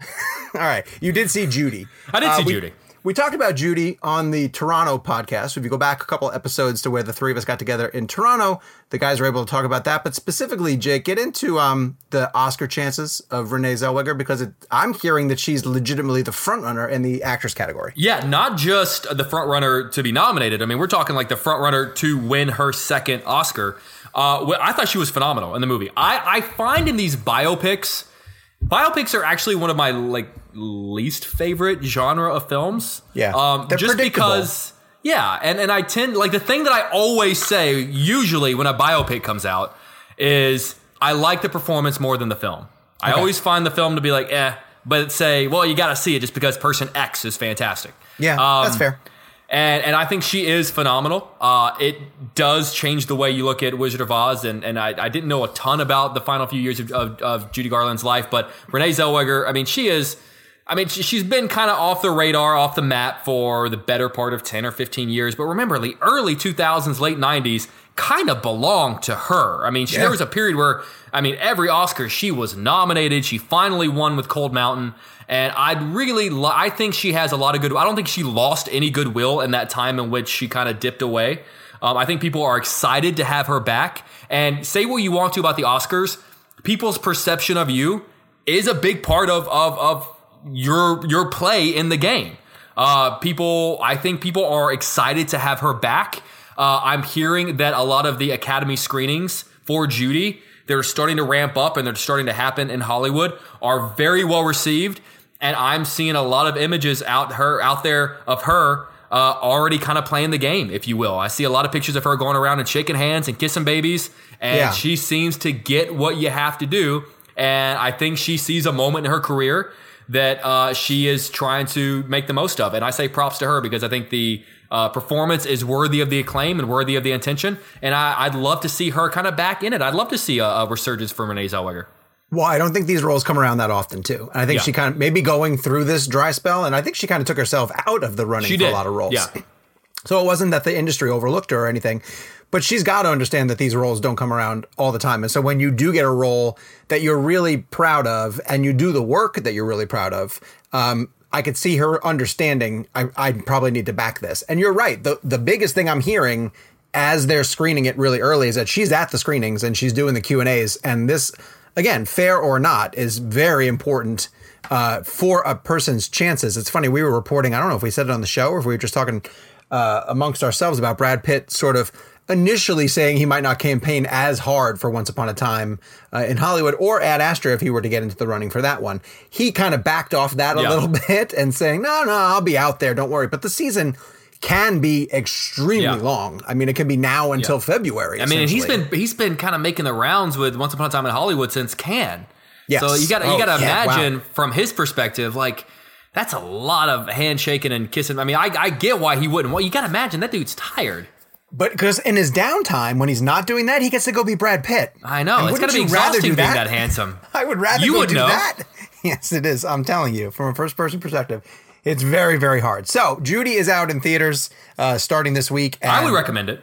All right, you did see Judy. I did Uh, see we- Judy. We talked about Judy on the Toronto podcast. If you go back a couple episodes to where the three of us got together in Toronto, the guys were able to talk about that. But specifically, Jake, get into um, the Oscar chances of Renee Zellweger because it, I'm hearing that she's legitimately the front runner in the actress category. Yeah, not just the front runner to be nominated. I mean, we're talking like the front runner to win her second Oscar. Uh, I thought she was phenomenal in the movie. I, I find in these biopics, biopics are actually one of my like least favorite genre of films. Yeah. um, just because. Yeah, and and I tend like the thing that I always say usually when a biopic comes out is I like the performance more than the film. I always find the film to be like eh, but say well you got to see it just because person X is fantastic. Yeah, Um, that's fair. And and I think she is phenomenal. Uh, it does change the way you look at Wizard of Oz, and, and I, I didn't know a ton about the final few years of, of, of Judy Garland's life, but Renee Zellweger, I mean, she is. I mean, she, she's been kind of off the radar, off the map for the better part of 10 or 15 years. But remember, the early 2000s, late 90s kind of belonged to her. I mean, she, Yeah. there was a period where, I mean, every Oscar she was nominated. She finally won with Cold Mountain. And I'd really, li- I think she has a lot of good. I don't think she lost any goodwill in that time in which she kind of dipped away. Um, I think people are excited to have her back. And say what you want to about the Oscars, people's perception of you is a big part of of of your your play in the game. Uh, people, I think people are excited to have her back. Uh, I'm hearing that a lot of the Academy screenings for Judy, they're starting to ramp up and they're starting to happen in Hollywood, are very well received. And I'm seeing a lot of images out her out there of her uh, already kind of playing the game, if you will. I see a lot of pictures of her going around and shaking hands and kissing babies, and Yeah. she seems to get what you have to do. And I think she sees a moment in her career that uh, she is trying to make the most of. And I say props to her because I think the uh, performance is worthy of the acclaim and worthy of the attention. And I, I'd love to see her kind of back in it. I'd love to see a, a resurgence for Renee Zellweger. Well, I don't think these roles come around that often, too. And I think Yeah. she kind of maybe going through this dry spell, and I think she kind of took herself out of the running She for did a lot of roles. Yeah. So it wasn't that the industry overlooked her or anything, but she's got to understand that these roles don't come around all the time. And so when you do get a role that you're really proud of and you do the work that you're really proud of, um, I could see her understanding I, I probably need to back this. And you're right. The the biggest thing I'm hearing as they're screening it really early is that she's at the screenings and she's doing the Q and A's. And this, again, fair or not, is very important uh, for a person's chances. It's funny. We were reporting. I don't know if we said it on the show or if we were just talking uh, amongst ourselves about Brad Pitt sort of initially saying he might not campaign as hard for Once Upon a Time uh, in Hollywood or Ad Astra if he were to get into the running for that one. He kind of backed off that a Yeah. little bit and saying, no, no, I'll be out there. Don't worry. But the season can be extremely Yeah. long. I mean, it can be now until February. I mean, he's been he's been kind of making the rounds with Once Upon a Time in Hollywood since Cannes. Yes. So you got to Oh, you got to yeah, wow. imagine from his perspective, like that's a lot of handshaking and kissing. I mean, I, I get why he wouldn't. Well, you got to imagine that dude's tired. But because in his downtime, when he's not doing that, he gets to go be Brad Pitt. I know And it's to be you rather exhausting do being that? that handsome. I would rather You would do know. that. Yes, it is. I'm telling you, from a first person perspective, it's very, very hard. So Judy is out in theaters uh, starting this week. I would recommend it.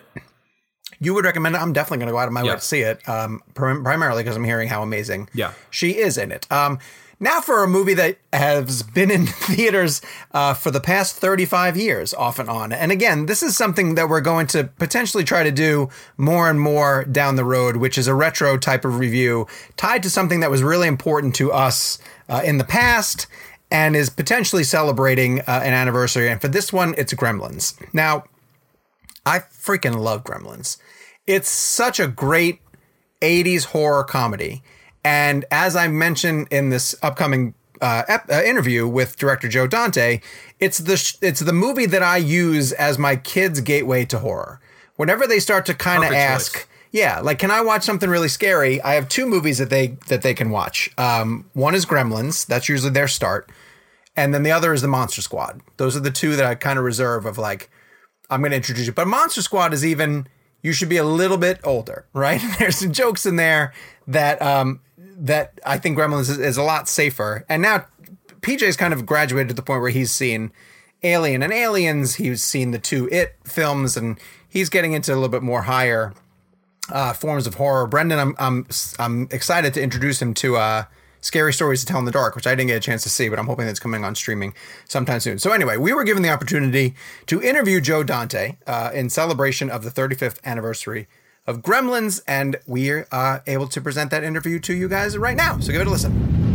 You would recommend it. I'm definitely going to go out of my way to see it, um, prim- primarily because I'm hearing how amazing Yeah. she is in it. Um, now for a movie that has been in theaters uh, for the past 35 years, off and on. And again, this is something that we're going to potentially try to do more and more down the road, which is a retro type of review tied to something that was really important to us uh, in the past and is potentially celebrating uh, an anniversary. And for this one, it's Gremlins. Now, I freaking love Gremlins. It's such a great 80s horror comedy. And as I mentioned in this upcoming uh, ep- uh, interview with director Joe Dante, it's the sh- it's the movie that I use as my kids' gateway to horror. Whenever they start to kind of ask, choice. yeah, like can I watch something really scary? I have two movies that they that they can watch. Um, one is Gremlins. That's usually their start, and then the other is the Monster Squad. Those are the two that I kind of reserve of like I'm going to introduce you. But Monster Squad is even you should be a little bit older, right? There's some jokes in there that um that I think Gremlins is, is a lot safer. And now PJ's kind of graduated to the point where he's seen Alien and Aliens. He's seen the two It films, and he's getting into a little bit more higher uh, forms of horror. Brendan, I'm I'm I'm excited to introduce him to uh, Scary Stories to Tell in the Dark, which I didn't get a chance to see, but I'm hoping that's coming on streaming sometime soon. So anyway, we were given the opportunity to interview Joe Dante uh, in celebration of the 35th anniversary of Gremlins, and we're uh, able to present that interview to you guys right now. So give it a listen.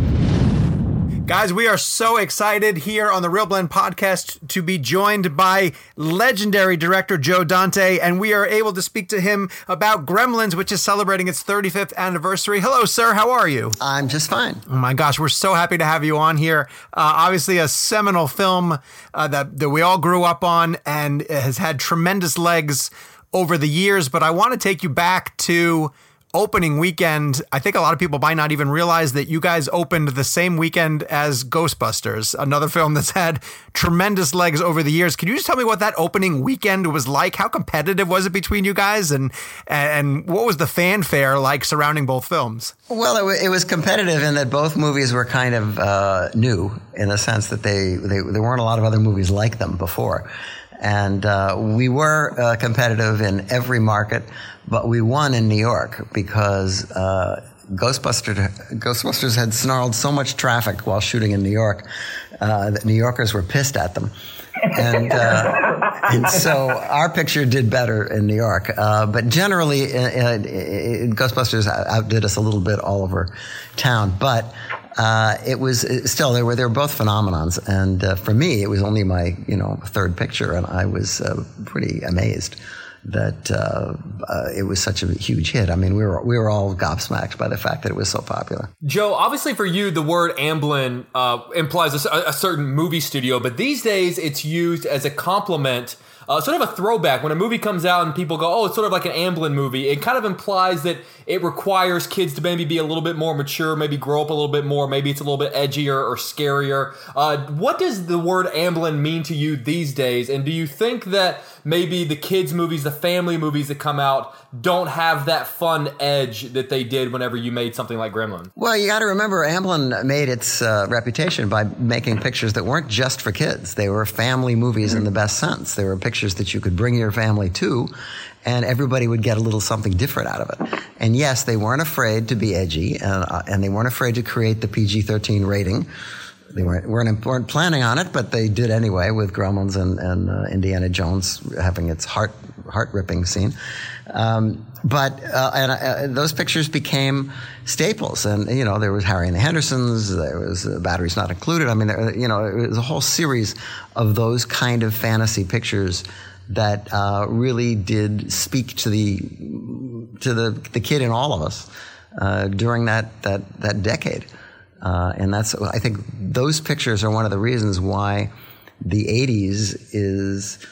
Guys, we are so excited here on the ReelBlend podcast to be joined by legendary director Joe Dante, and we are able to speak to him about Gremlins, which is celebrating its 35th anniversary. Hello, sir. How are you? I'm just fine. Oh my gosh, we're so happy to have you on here. Uh, obviously, a seminal film uh, that that we all grew up on and has had tremendous legs over the years. But I want to take you back to opening weekend. I think a lot of people might not even realize that you guys opened the same weekend as Ghostbusters, another film that's had tremendous legs over the years. Can you just tell me what that opening weekend was like? How competitive was it between you guys, and and what was the fanfare like surrounding both films? Well, it, wa- it was competitive in that both movies were kind of uh, new in the sense that they, they there weren't a lot of other movies like them before, and uh, we were uh, competitive in every market, but we won in New York because. Uh, Ghostbusters, Ghostbusters had snarled so much traffic while shooting in New York uh, that New Yorkers were pissed at them. And, uh, and so our picture did better in New York. Uh, but generally, uh, uh, Ghostbusters outdid us a little bit all over town. But uh, it was it- still they were they were both phenomenons. And uh, for me, it was only my you know third picture, and I was uh, pretty amazed that uh, uh, it was such a huge hit. I mean, we were we were all gobsmacked by the fact that it was so popular. Joe, obviously for you, the word Amblin uh, implies a, a certain movie studio, but these days it's used as a compliment, uh, sort of a throwback. When a movie comes out and people go, oh, it's sort of like an Amblin movie, it kind of implies that it requires kids to maybe be a little bit more mature, maybe grow up a little bit more, maybe it's a little bit edgier or scarier. Uh, what does the word Amblin mean to you these days? And do you think that maybe the kids' movies, the family movies that come out, don't have that fun edge that they did whenever you made something like Gremlin? Well, you got to remember, Amblin made its uh, reputation by making pictures that weren't just for kids. They were family movies in the best sense. They were pictures that you could bring your family to, and everybody would get a little something different out of it. And yes, they weren't afraid to be edgy, and, uh, and they weren't afraid to create the PG-13 rating. They weren't, weren't weren't planning on it, but they did anyway with Gremlins and, and uh, Indiana Jones having its heart heart ripping scene. Um, but uh, and uh, those pictures became staples, and you know there was Harry and the Hendersons, there was uh, Batteries Not Included. I mean, there, you know, it was a whole series of those kind of fantasy pictures that uh, really did speak to the to the the kid in all of us uh, during that that that decade. Uh, and that's, I think those pictures are one of the reasons why the 80s is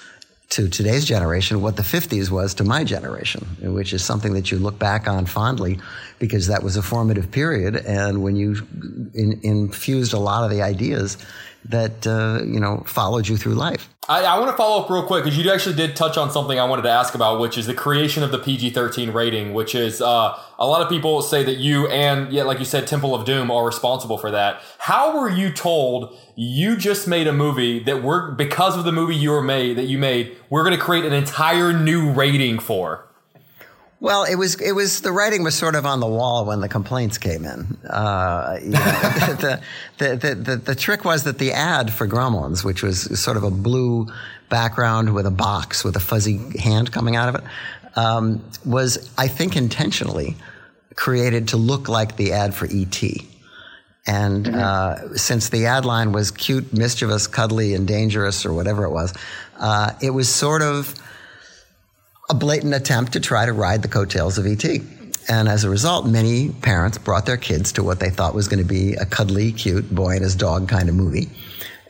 to today's generation what the 50s was to my generation, which is something that you look back on fondly because that was a formative period. And when you in, infused a lot of the ideas that, uh, you know, followed you through life. I, I want to follow up real quick because you actually did touch on something I wanted to ask about, which is the creation of the PG 13 rating, which is uh, a lot of people say that you and, yeah, like you said, Temple of Doom are responsible for that. How were you told you just made a movie that we're, because of the movie you were made, that you made, we're going to create an entire new rating for? Well, it was it was the writing was sort of on the wall when the complaints came in. Uh, you know, the, the, the, the, the trick was that the ad for Gremlins, which was sort of a blue background with a box with a fuzzy hand coming out of it, um, was I think intentionally created to look like the ad for ET. And mm-hmm. uh, since the ad line was cute, mischievous, cuddly, and dangerous, or whatever it was, uh, it was sort of a blatant attempt to try to ride the coattails of ET. And as a result, many parents brought their kids to what they thought was going to be a cuddly, cute boy and his dog kind of movie.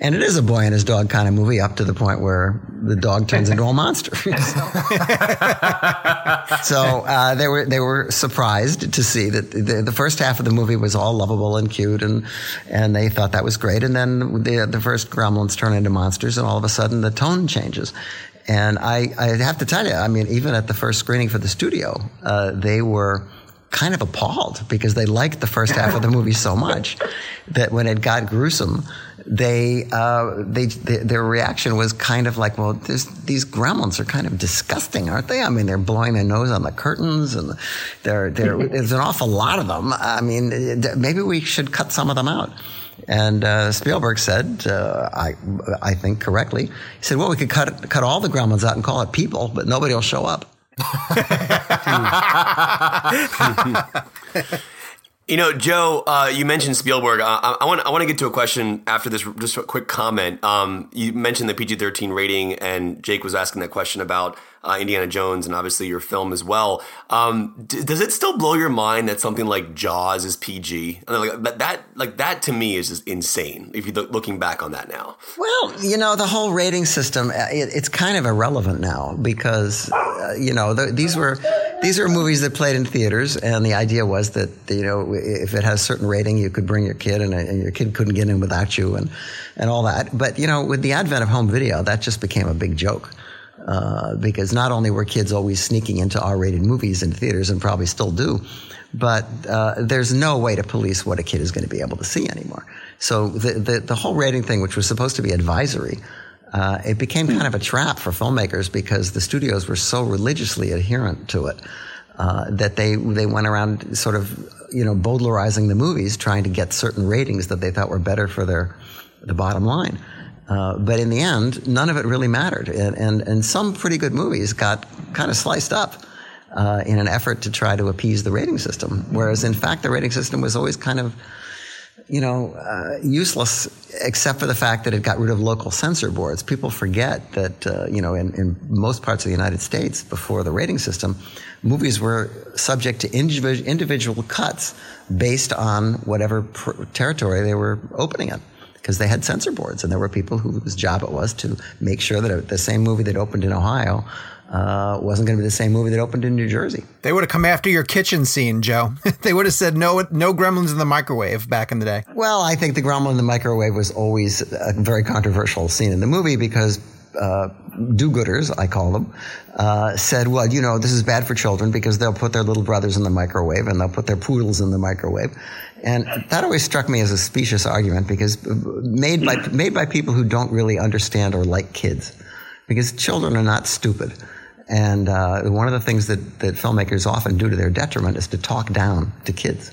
And it is a boy and his dog kind of movie up to the point where the dog turns into a monster. so uh, they were they were surprised to see that the, the, first half of the movie was all lovable and cute, and and they thought that was great. And then the the first gremlins turn into monsters, and all of a sudden the tone changes. And I, I have to tell you, I mean, even at the first screening for the studio, uh, they were kind of appalled because they liked the first half of the movie so much that when it got gruesome, they, uh, they, they, their reaction was kind of like, well, these gremlins are kind of disgusting, aren't they? I mean, they're blowing their nose on the curtains, and they're, they're, there's an awful lot of them. I mean, maybe we should cut some of them out. And uh, Spielberg said, uh, I, I think correctly, he said, well, we could cut, cut all the gremlins out and call it people, but nobody will show up. you know, Joe, uh, you mentioned Spielberg. Uh, I want I want to get to a question after this. Just a quick comment. Um, you mentioned the PG thirteen rating, and Jake was asking that question about uh, Indiana Jones and obviously your film as well. Um, d- does it still blow your mind that something like Jaws is PG? I mean, like, that, like that to me is just insane. If you're looking back on that now. Well, you know, the whole rating system, uh, it, it's kind of irrelevant now because, uh, you know, the, these were these were movies that played in theaters, and the idea was that you know if it has a certain rating, you could bring your kid, and, and your kid couldn't get in without you, and and all that. But you know, with the advent of home video, that just became a big joke. Uh, because not only were kids always sneaking into R-rated movies in theaters and probably still do, but uh, there's no way to police what a kid is going to be able to see anymore. So the, the, the whole rating thing, which was supposed to be advisory, uh, it became kind of a trap for filmmakers because the studios were so religiously adherent to it uh, that they they went around sort of you know Bowdlerizing the movies, trying to get certain ratings that they thought were better for their the bottom line. Uh, but in the end, none of it really mattered. And, and, and some pretty good movies got kind of sliced up uh, in an effort to try to appease the rating system. Whereas, in fact, the rating system was always kind of, you know, uh, useless, except for the fact that it got rid of local censor boards. People forget that, uh, you know, in, in most parts of the United States, before the rating system, movies were subject to individual, individual cuts based on whatever pr- territory they were opening in because they had censor boards, and there were people whose job it was to make sure that the same movie that opened in Ohio uh, wasn't going to be the same movie that opened in New Jersey. They would have come after your kitchen scene, Joe. they would have said no, no gremlins in the microwave back in the day. Well, I think the gremlin in the microwave was always a very controversial scene in the movie because uh, do-gooders, I call them, uh, said, well, you know, this is bad for children because they'll put their little brothers in the microwave and they'll put their poodles in the microwave. And that always struck me as a specious argument because made by, made by people who don't really understand or like kids. Because children are not stupid. And uh, one of the things that, that filmmakers often do to their detriment is to talk down to kids.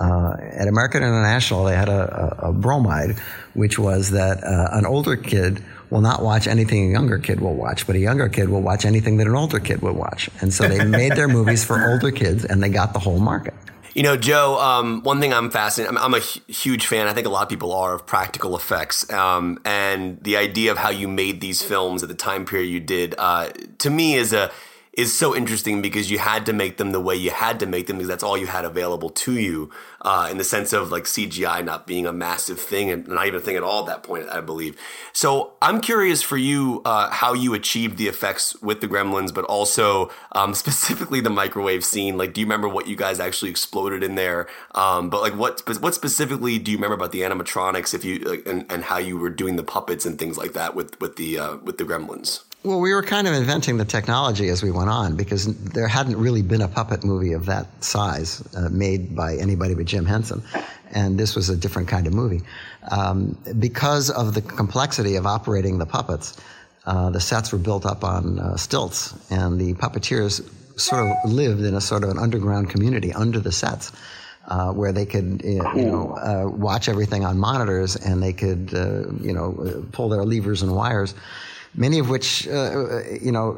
Uh, at American International, they had a, a, a bromide, which was that uh, an older kid will not watch anything a younger kid will watch, but a younger kid will watch anything that an older kid would watch. And so they made their movies for older kids, and they got the whole market. You know, Joe, um, one thing I'm fascinated, I'm, I'm a huge fan, I think a lot of people are, of practical effects. Um, and the idea of how you made these films at the time period you did, uh, to me is a, is so interesting because you had to make them the way you had to make them because that's all you had available to you uh, in the sense of like CGI not being a massive thing and not even a thing at all at that point, I believe. So I'm curious for you uh, how you achieved the effects with the Gremlins, but also um, specifically the microwave scene. Like, do you remember what you guys actually exploded in there? Um, but like, what what specifically do you remember about the animatronics? If you like, and, and how you were doing the puppets and things like that with with the uh, with the Gremlins? Well, we were kind of inventing the technology as we went on because there hadn't really been a puppet movie of that size uh, made by anybody but Jim Henson. And this was a different kind of movie. Um, because of the complexity of operating the puppets, uh, the sets were built up on uh, stilts, and the puppeteers sort of lived in a sort of an underground community under the sets. Uh, where they could, you know, uh, watch everything on monitors, and they could, uh, you know, pull their levers and wires many of which, uh, you know,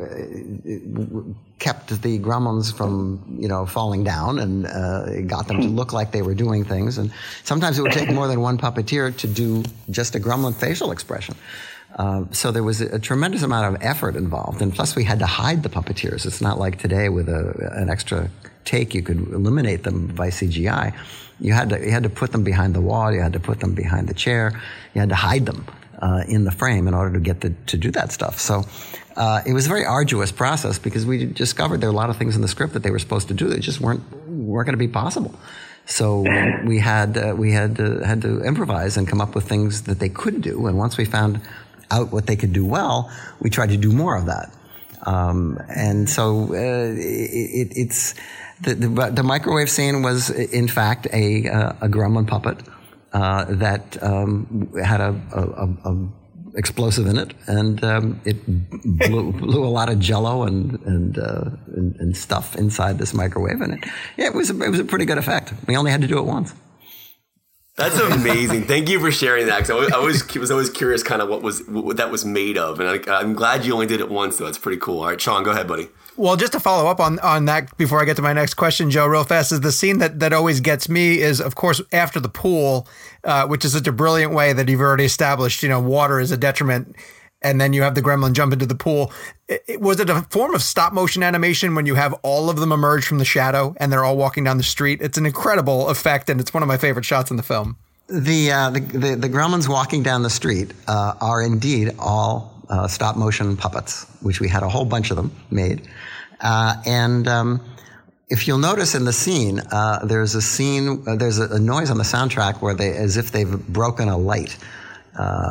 kept the gremlins from, you know, falling down and uh, got them to look like they were doing things. And sometimes it would take more than one puppeteer to do just a gremlin facial expression. Uh, so there was a, a, tremendous amount of effort involved, and plus we had to hide the puppeteers. It's not like today with a, an extra take you could eliminate them by CGI. You had to you had to put them behind the wall. You had to put them behind the chair. You had to hide them uh, in the frame in order to get the, to do that stuff. So uh, it was a very arduous process because we discovered there were a lot of things in the script that they were supposed to do that just weren't weren't going to be possible. So we had uh, we had to, had to improvise and come up with things that they could do. And once we found out what they could do well, we tried to do more of that. Um, and so uh, it, it's the, the, the, microwave scene was in fact a, uh, a gremlin puppet uh, that um, had a, a, a, explosive in it, and um, it blew, blew, a lot of Jello and and, uh, and, and stuff inside this microwave, and it yeah, it was a, it was a pretty good effect. We only had to do it once. That's amazing. Thank you for sharing that. Cause I always was always curious, kind of what was what that was made of, and I, am glad you only did it once. Though that's pretty cool. All right, Sean, go ahead, buddy. Well, just to follow up on on that before I get to my next question, Joe, real fast is the scene that that always gets me is of course after the pool, uh, which is such a brilliant way that you've already established. You know, water is a detriment and then you have the gremlin jump into the pool. It, was it a form of stop motion animation when you have all of them emerge from the shadow and they're all walking down the street? It's an incredible effect, and it's one of my favorite shots in the film. The uh, the, the, the gremlins walking down the street uh, are indeed all uh, stop motion puppets, which we had a whole bunch of them made, uh, and. Um, if you'll notice in the scene, uh, there's a scene, uh, there's a, a, noise on the soundtrack where they, as if they've broken a light,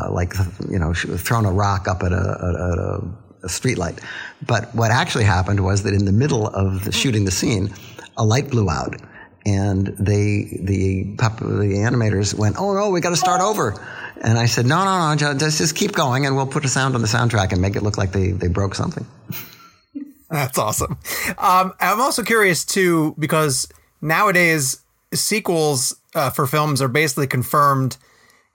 like you know, thrown a rock up at a, at a, a street light. But what actually happened was that in the middle of the, shooting the scene, a light blew out and they the the animators went, "Oh no, we got to start over." And I said, "No, no, no, just just keep going, and we'll put a sound on the soundtrack and make it look like they they broke something." That's awesome. Um, I'm also curious too because nowadays sequels uh, for films are basically confirmed.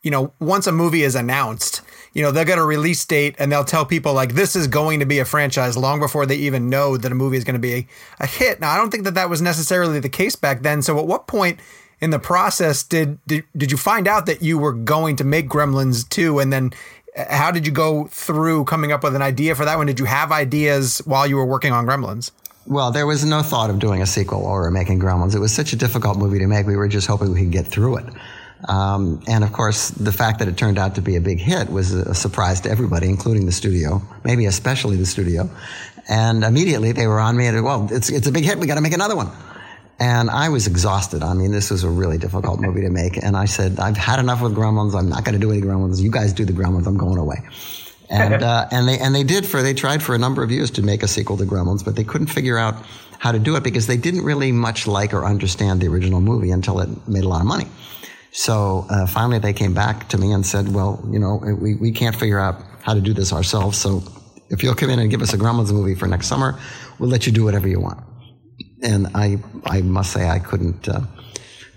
You know, once a movie is announced, you know, they'll get a release date and they'll tell people like this is going to be a franchise long before they even know that a movie is going to be a, a hit. Now, I don't think that that was necessarily the case back then. So, at what point in the process did did, did you find out that you were going to make Gremlins 2 and then uh, how did you go through coming up with an idea for that one? Did you have ideas while you were working on Gremlins? Well, there was no thought of doing a sequel or making Gremlins. It was such a difficult movie to make. We were just hoping we could get through it. Um, and of course, the fact that it turned out to be a big hit was a surprise to everybody, including the studio, maybe especially the studio. And immediately they were on me and, well, it's, it's a big hit. We got to make another one. And I was exhausted. I mean, this was a really difficult movie to make. And I said, I've had enough with Gremlins. I'm not going to do any Gremlins. You guys do the Gremlins. I'm going away. And, uh, and they, and they did for, they tried for a number of years to make a sequel to Gremlins, but they couldn't figure out how to do it because they didn't really much like or understand the original movie until it made a lot of money. So uh, finally, they came back to me and said, "Well, you know, we, we can't figure out how to do this ourselves. So if you'll come in and give us a Gremlins movie for next summer, we'll let you do whatever you want." And I I must say I couldn't. Uh,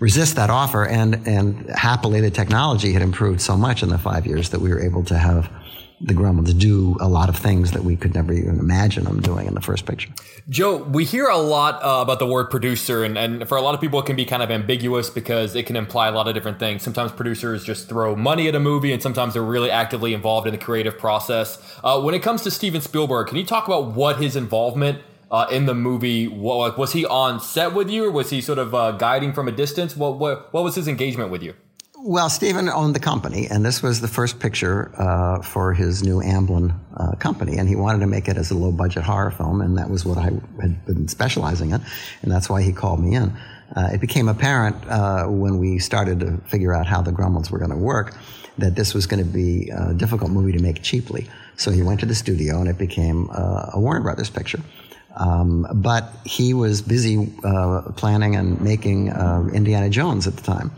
resist that offer and and happily the technology had improved so much in the five years that we were able to have the Gremlins do a lot of things that we could never even imagine them doing in the first picture. Joe, we hear a lot uh, about the word producer, and, and for a lot of people, it can be kind of ambiguous because it can imply a lot of different things. Sometimes producers just throw money at a movie, and sometimes they're really actively involved in the creative process. Uh, when it comes to Steven Spielberg, can you talk about what his involvement uh, in the movie? What, like, was he on set with you, or was he sort of uh, guiding from a distance? What, what what was his engagement with you? Well, Steven owned the company, and this was the first picture uh, for his new Amblin uh, company, and he wanted to make it as a low budget horror film, and that was what I had been specializing in, and that's why he called me in. Uh, it became apparent uh, when we started to figure out how the Gremlins were going to work that this was going to be a difficult movie to make cheaply. So he went to the studio, and it became uh, a Warner Brothers picture. Um, but he was busy uh, planning and making Indiana Jones at the time.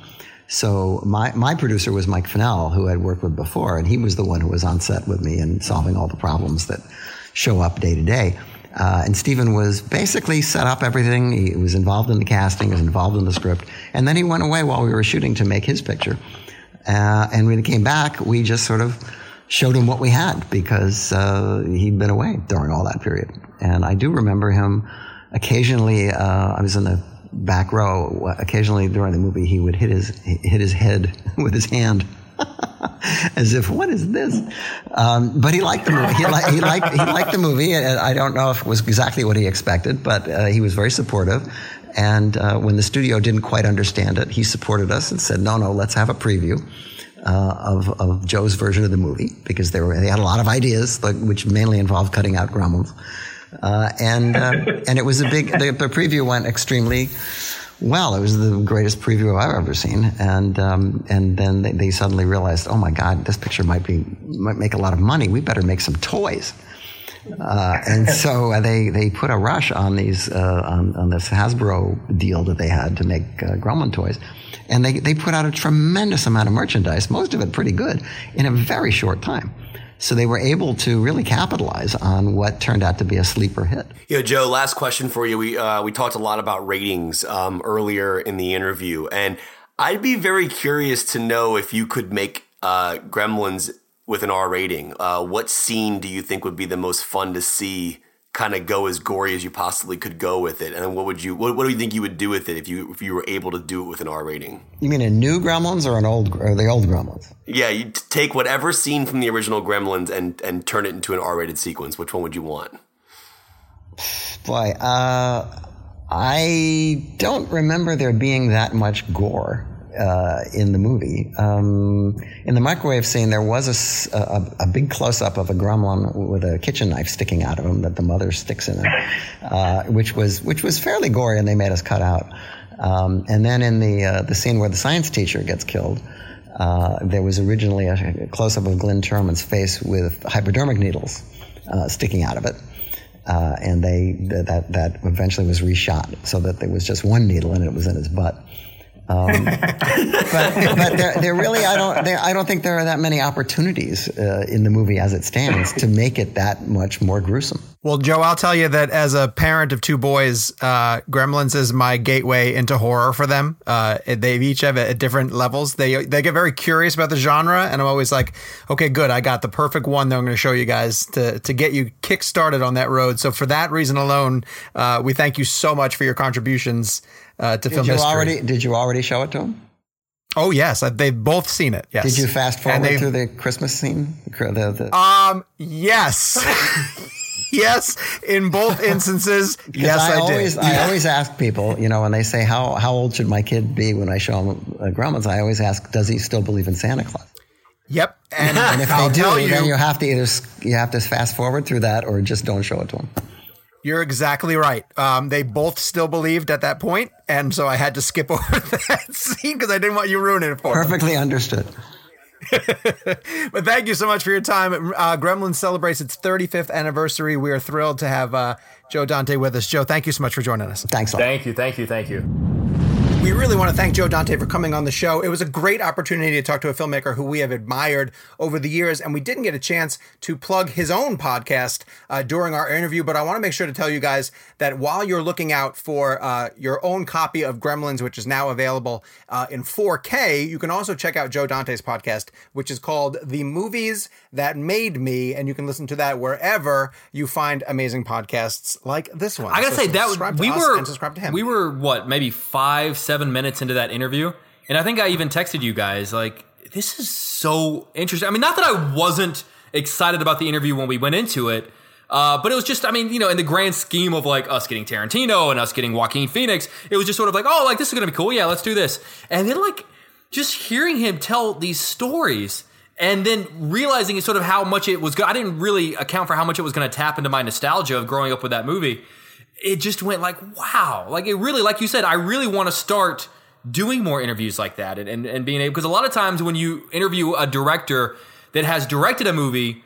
So my, my producer was Mike Finnell, who I'd worked with before, and he was the one who was on set with me and solving all the problems that show up day to day. Uh, and Steven was basically set up everything. He was involved in the casting, was involved in the script, and then he went away while we were shooting to make his picture. Uh, and when he came back, we just sort of showed him what we had because uh, he'd been away during all that period. And I do remember him occasionally. Uh, I was in the back row, occasionally during the movie, he would hit his hit his head with his hand. As if, what is this? Um, but he liked the movie. He, li- he, liked, he liked the movie. I don't know if it was exactly what he expected, but uh, he was very supportive. And uh, when the studio didn't quite understand it, he supported us and said, no, no, let's have a preview. Uh, of, of Joe's version of the movie because they were they had a lot of ideas, like, which mainly involved cutting out gremlins. Uh, and uh, and it was a big. The, the, preview went extremely well. It was the greatest preview I've ever seen. And um, and then they, they, suddenly realized, oh my God, this picture might be might make a lot of money. We better make some toys. Uh, and so they they put a rush on these uh, on, on, this Hasbro deal that they had to make uh, Gremlin toys. And they, they put out a tremendous amount of merchandise, most of it pretty good, in a very short time. So they were able to really capitalize on what turned out to be a sleeper hit. You know, Joe, last question for you. We uh, we talked a lot about ratings um, earlier in the interview, and I'd be very curious to know if you could make uh, Gremlins with an R rating. Uh, what scene do you think would be the most fun to see kind of go as gory as you possibly could go with it? And what would you what, what, do you think you would do with it if you if you were able to do it with an R rating? You mean a new Gremlins or an old or the old Gremlins? Yeah, you take whatever scene from the original Gremlins and and turn it into an R rated sequence. Which one would you want? Boy, uh, I don't remember there being that much gore uh, in the movie. Um, in the microwave scene, there was a, a, a big close up of a gremlin with a kitchen knife sticking out of him that the mother sticks in it, uh, which was which was fairly gory, and they made us cut out. Um, and then in the uh, the scene where the science teacher gets killed. Uh, there was originally a close up of Glynn Turman's face with hypodermic needles uh, sticking out of it. Uh, and they that that eventually was reshot so that there was just one needle and it was in his butt. Um, but but there, there, really I don't there, I don't think there are that many opportunities uh, in the movie as it stands to make it that much more gruesome. Well, Joe, I'll tell you that as a parent of two boys, uh, Gremlins is my gateway into horror for them. Uh, they each have at different levels. They they get very curious about the genre, and I'm always like, okay, good, I got the perfect one that I'm going to show you guys to to get you kick started on that road. So for that reason alone, uh, we thank you so much for your contributions uh, to did film you history. Already, did you already show it to them? Oh yes, they've both seen it. Yes. Did you fast forward through the Christmas scene? The, the... Um. Yes. yes. In both instances, yes, I, I always, did. I always ask people, you know, when they say how how old should my kid be when I show him uh, Gremlins, I always ask, does he still believe in Santa Claus? Yep. And, and if I'll they do, you, then you have to either you have to fast forward through that or just don't show it to them. You're exactly right. Um, they both still believed at that point, and so I had to skip over that scene because I didn't want you ruining it for me. Perfectly them. understood. but thank you so much for your time. Uh, Gremlin celebrates its 35th anniversary. We are thrilled to have uh, Joe Dante with us. Joe, thank you so much for joining us. Thanks. Thank you. Thank you. Thank you. We really want to thank Joe Dante for coming on the show. It was a great opportunity to talk to a filmmaker who we have admired over the years, and we didn't get a chance to plug his own podcast uh, during our interview. But I want to make sure to tell you guys that while you're looking out for uh, your own copy of Gremlins, which is now available uh, in 4K, you can also check out Joe Dante's podcast, which is called The Movies That Made Me, and you can listen to that wherever you find amazing podcasts like this one. I gotta so say that we were subscribe to him. we were what maybe five seven minutes into that interview, and I think I even texted you guys like, "This is so interesting." I mean, not that I wasn't excited about the interview when we went into it, Uh, but it was just, I mean, you know, in the grand scheme of like us getting Tarantino and us getting Joaquin Phoenix, it was just sort of like, oh, like this is gonna be cool. Yeah, let's do this. And then like just hearing him tell these stories and then realizing sort of how much it was. Go- I didn't really account for how much it was going to tap into my nostalgia of growing up with that movie. It just went like, wow, like it really, like you said, I really want to start doing more interviews like that and, and, and being able because a lot of times when you interview a director that has directed a movie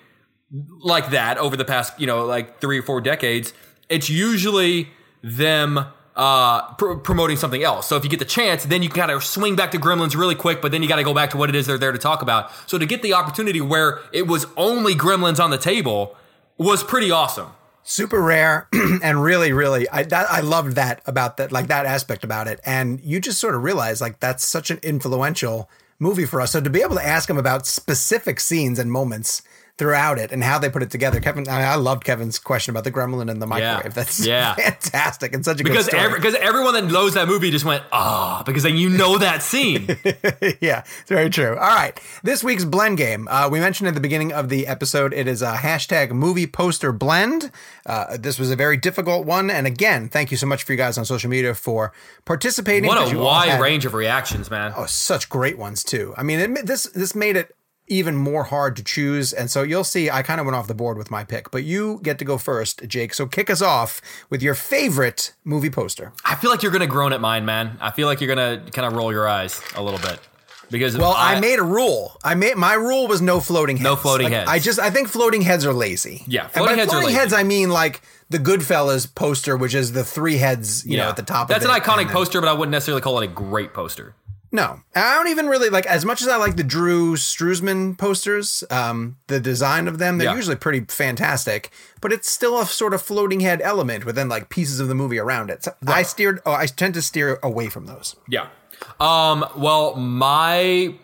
like that over the past you know like three or four decades it's usually them uh, pr- promoting something else. So if you get the chance, then you kind of swing back to Gremlins really quick, but then you got to go back to what it is they're there to talk about. So to get the opportunity where it was only Gremlins on the table was pretty awesome. Super rare and really really I that, I loved that about that like that aspect about it. And you just sort of realize like that's such an influential movie for us. So to be able to ask him about specific scenes and moments throughout it and how they put it together Kevin I, I loved Kevin's question about the gremlin in the microwave that's Yeah. fantastic and such a Because good story every, because everyone that knows that movie just went ah because then you know that scene. yeah, it's very true. All right. This week's blend game. Uh, we mentioned at the beginning of the episode, it is a hashtag movie poster blend. Uh, this was a very difficult one. And again, thank you so much for you guys on social media for participating. What a wide had- range of reactions, man. Oh, such great ones too. I mean, it, this this made it even more hard to choose, and so you'll see. I kind of went off the board with my pick, but you get to go first, Jake. So kick us off with your favorite movie poster. I feel like you're gonna groan at mine, man. I feel like you're gonna kind of roll your eyes a little bit because Well, I, made a rule. I made my rule was no floating heads. No floating Like, heads. I just I think floating heads are lazy. Yeah, And floating by heads are floating heads I mean like the Goodfellas poster, which is the three heads, you know, at the top. That's an iconic poster, but I wouldn't necessarily call it a great poster. No, I don't even really like as much as I like the Drew Struzan posters. Um, the design of them, they're Yeah. usually pretty fantastic, but it's still a sort of floating head element within like pieces of the movie around it. So I steered. Oh, I tend to steer away from those. Yeah. Um, well, my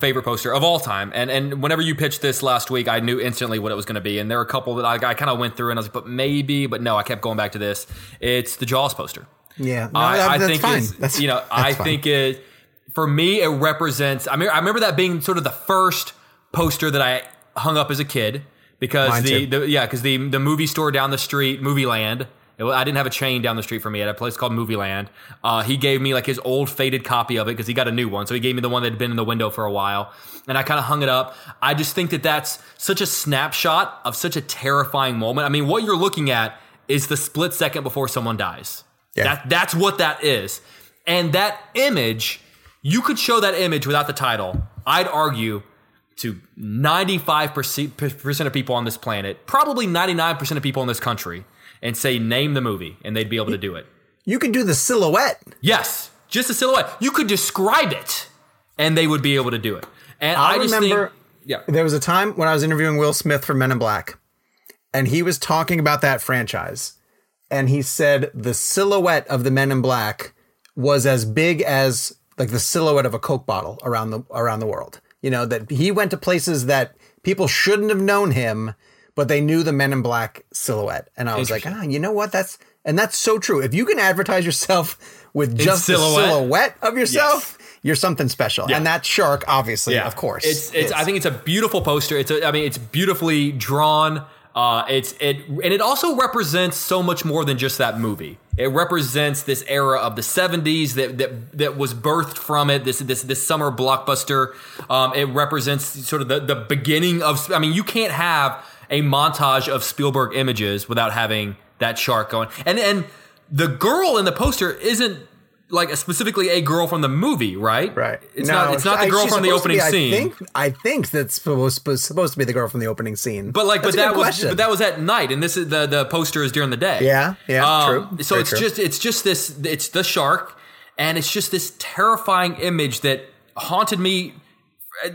favorite poster of all time, and and whenever you pitched this last week, I knew instantly what it was going to be, and there were a couple that I, I kind of went through, and I was like, but maybe, but no, I kept going back to this. It's the Jaws poster. Yeah, no, I, that- I think fine. it's, That's- you know, I fine. think it for me it represents. I mean, I remember that being sort of the first poster that I hung up as a kid because the, the yeah because the the movie store down the street, Movie Land. it I didn't have a chain down the street from me at a place called Movie Land. Uh, he gave me like his old faded copy of it because he got a new one. So he gave me the one that had been in the window for a while, and I kind of hung it up. I just think that that's such a snapshot of such a terrifying moment. I mean, what you're looking at is the split second before someone dies. Yeah. That that's what that is. And that image, you could show that image without the title. I'd argue to 95% of people on this planet, probably 99% of people in this country, and say, name the movie, and they'd be able to do it. You could do the silhouette. Yes, just a silhouette. You could describe it, and they would be able to do it. And I, I just remember- think, yeah, There was a time when I was interviewing Will Smith for Men in Black, and he was talking about that franchise. And he said the silhouette of the Men in Black was as big as like the silhouette of a Coke bottle around the around the world. You know, that he went to places that people shouldn't have known him, but they knew the Men in Black silhouette. And I was like, ah, you know what? That's and that's so true. If you can advertise yourself with just silhouette. the silhouette of yourself, you're something special. Yeah. And that shark, obviously, yeah. of course. It's it's. I think it's a beautiful poster. It's a. I mean, it's beautifully drawn. Uh, it's it and it also represents so much more than just that movie. It represents this era of the '70s that that that was birthed from it. This this this summer blockbuster. Um, it represents sort of the the beginning of. I mean, you can't have a montage of Spielberg images without having that shark going. And and the girl in the poster isn't like specifically a girl from the movie, right? Right. It's No, not. It's not the girl she's from the opening be, I think, I think that's supposed, supposed to be the girl from the opening scene. But like, That's but that was question. but that was at night, and this is the the poster is during the day. Yeah, yeah, um, true. So Very it's true. just it's just this it's the shark, and it's just this terrifying image that haunted me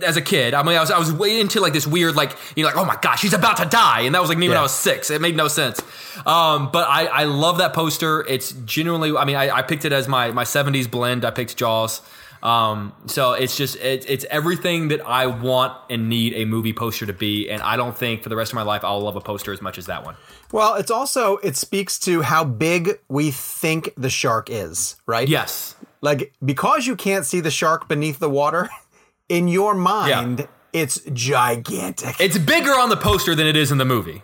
as a kid. I mean, I was I was way into like this weird like you know like oh my gosh he's about to die, and that was like me when I was six. It made no sense. Um, but I I love that poster. It's genuinely. I mean, I, I picked it as my my '70s blend. I picked Jaws. Um, so it's just it, it's everything that I want and need a movie poster to be, and I don't think for the rest of my life I'll love a poster as much as that one. well, it's also it speaks to how big we think the shark is, right? Yes, Like because you can't see the shark beneath the water, in your mind, it's gigantic. it's bigger on the poster than it is in the movie.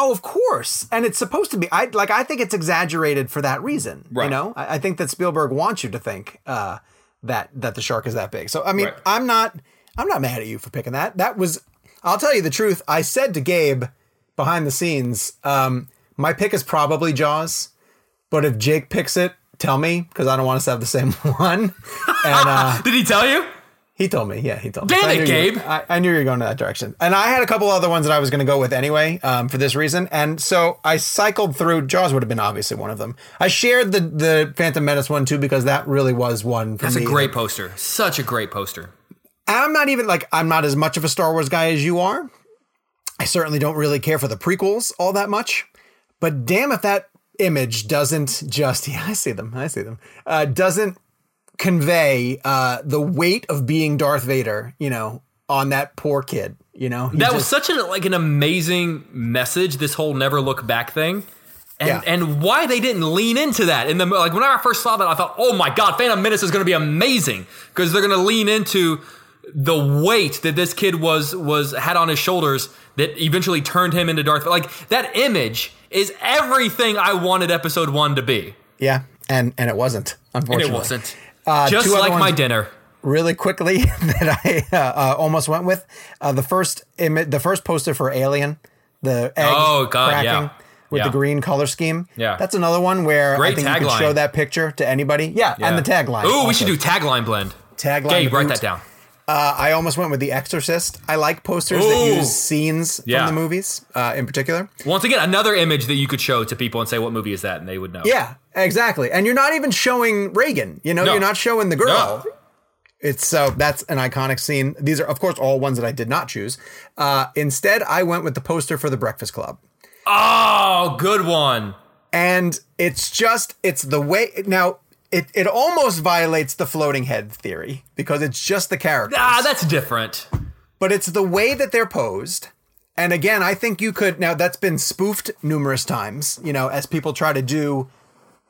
Oh, of course, and it's supposed to be. I like. I think it's exaggerated for that reason. You know, I, I think that Spielberg wants you to think uh, that that the shark is that big. So I mean, Right. I'm not. I'm not mad at you for picking that. That was. I'll tell you the truth. I said to Gabe behind the scenes, um, my pick is probably Jaws, but if Jake picks it, tell me because I don't want us to have the same one. And uh, Did he tell you? He told me. Yeah, he told me. Damn I it, you- Gabe. I, I knew you were going in that direction. And I had a couple other ones that I was going to go with anyway um, for this reason. And so I cycled through. Jaws would have been obviously one of them. I shared the the Phantom Menace one too because that really was one for That's me. a great poster. Such a great poster. I'm not even like I'm not as much of a Star Wars guy as you are. I certainly don't really care for the prequels all that much. But damn if that image doesn't just yeah, I see them. I see them. Uh, doesn't convey uh, the weight of being Darth Vader, you know, on that poor kid. You know, That was such an like an amazing message. This whole never look back thing, and Yeah. and why they didn't lean into that in the like when I first saw that I thought, oh my god, Phantom Menace is going to be amazing because they're going to lean into the weight that this kid was was had on his shoulders that eventually turned him into Darth. Like that image is everything I wanted Episode One to be, yeah, and and it wasn't. and Unfortunately, it wasn't. Uh, Just like my dinner. really quickly that I uh, uh, almost went with uh, the first image, the first poster for Alien, the egg Oh, God, cracking yeah. with Yeah. the green color scheme. Yeah. that's another one where I Great think you could show that picture to anybody. Yeah, and the tagline. Ooh, we should do tagline blend. tagline. Gabe, write that down. Uh, I almost went with The Exorcist. I like posters that use scenes Yeah. from the movies, uh, in particular. Once again, another image that you could show to people and say, "What movie is that?" and they would know. Yeah, exactly. And you're not even showing Regan. You know, No. you're not showing the girl. No. It's so that's an iconic scene. These are, of course, all ones that I did not choose. Uh, instead, I went with the poster for the Breakfast Club. Oh, good one. and it's just it's the way now it, it almost violates the floating head theory because it's just the characters. Ah, that's different. but it's the way that they're posed. And again i think you could now that's been spoofed numerous times you know as people try to do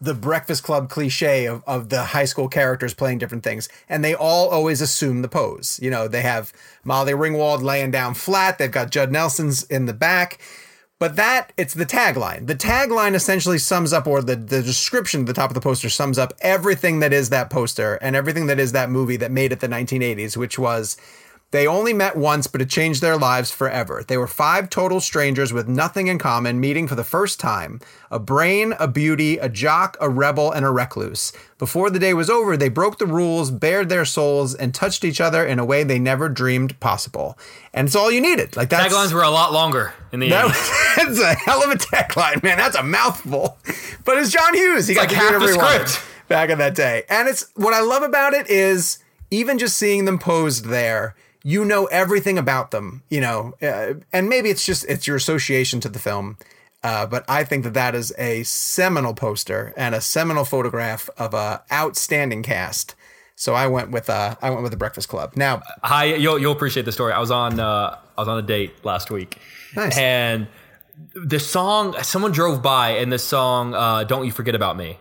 the breakfast club cliche of, of the high school characters playing different things. And they all always assume the pose. You know they have molly ringwald laying down flat. They've got judd nelson's in the back but that it's the tagline. The tagline essentially sums up or the, the description at the top of the poster sums up everything that is that poster and everything that is that movie that made it the 1980s which was they only met once, but it changed their lives forever. They were five total strangers with nothing in common, meeting for the first time a brain, a beauty, a jock, a rebel, and a recluse. Before the day was over, they broke the rules, bared their souls, and touched each other in a way they never dreamed possible. And it's all you needed. Like that's Taglines were a lot longer in the that 80s. was, that's a hell of a tagline, man. That's a mouthful. But it's John Hughes. He got like half the script. back in that day. And it's what I love about it is even just seeing them posed there, you know everything about them. You know, uh, and maybe it's just it's your association to the film. Uh, but I think that that is a seminal poster and a seminal photograph of a outstanding cast. So I went with uh, I went with the Breakfast Club. Now, Hi, you'll you'll appreciate the story. I was on uh, I was on a date last week, Nice. and the song someone drove by, and the song uh, "Don't You Forget About Me"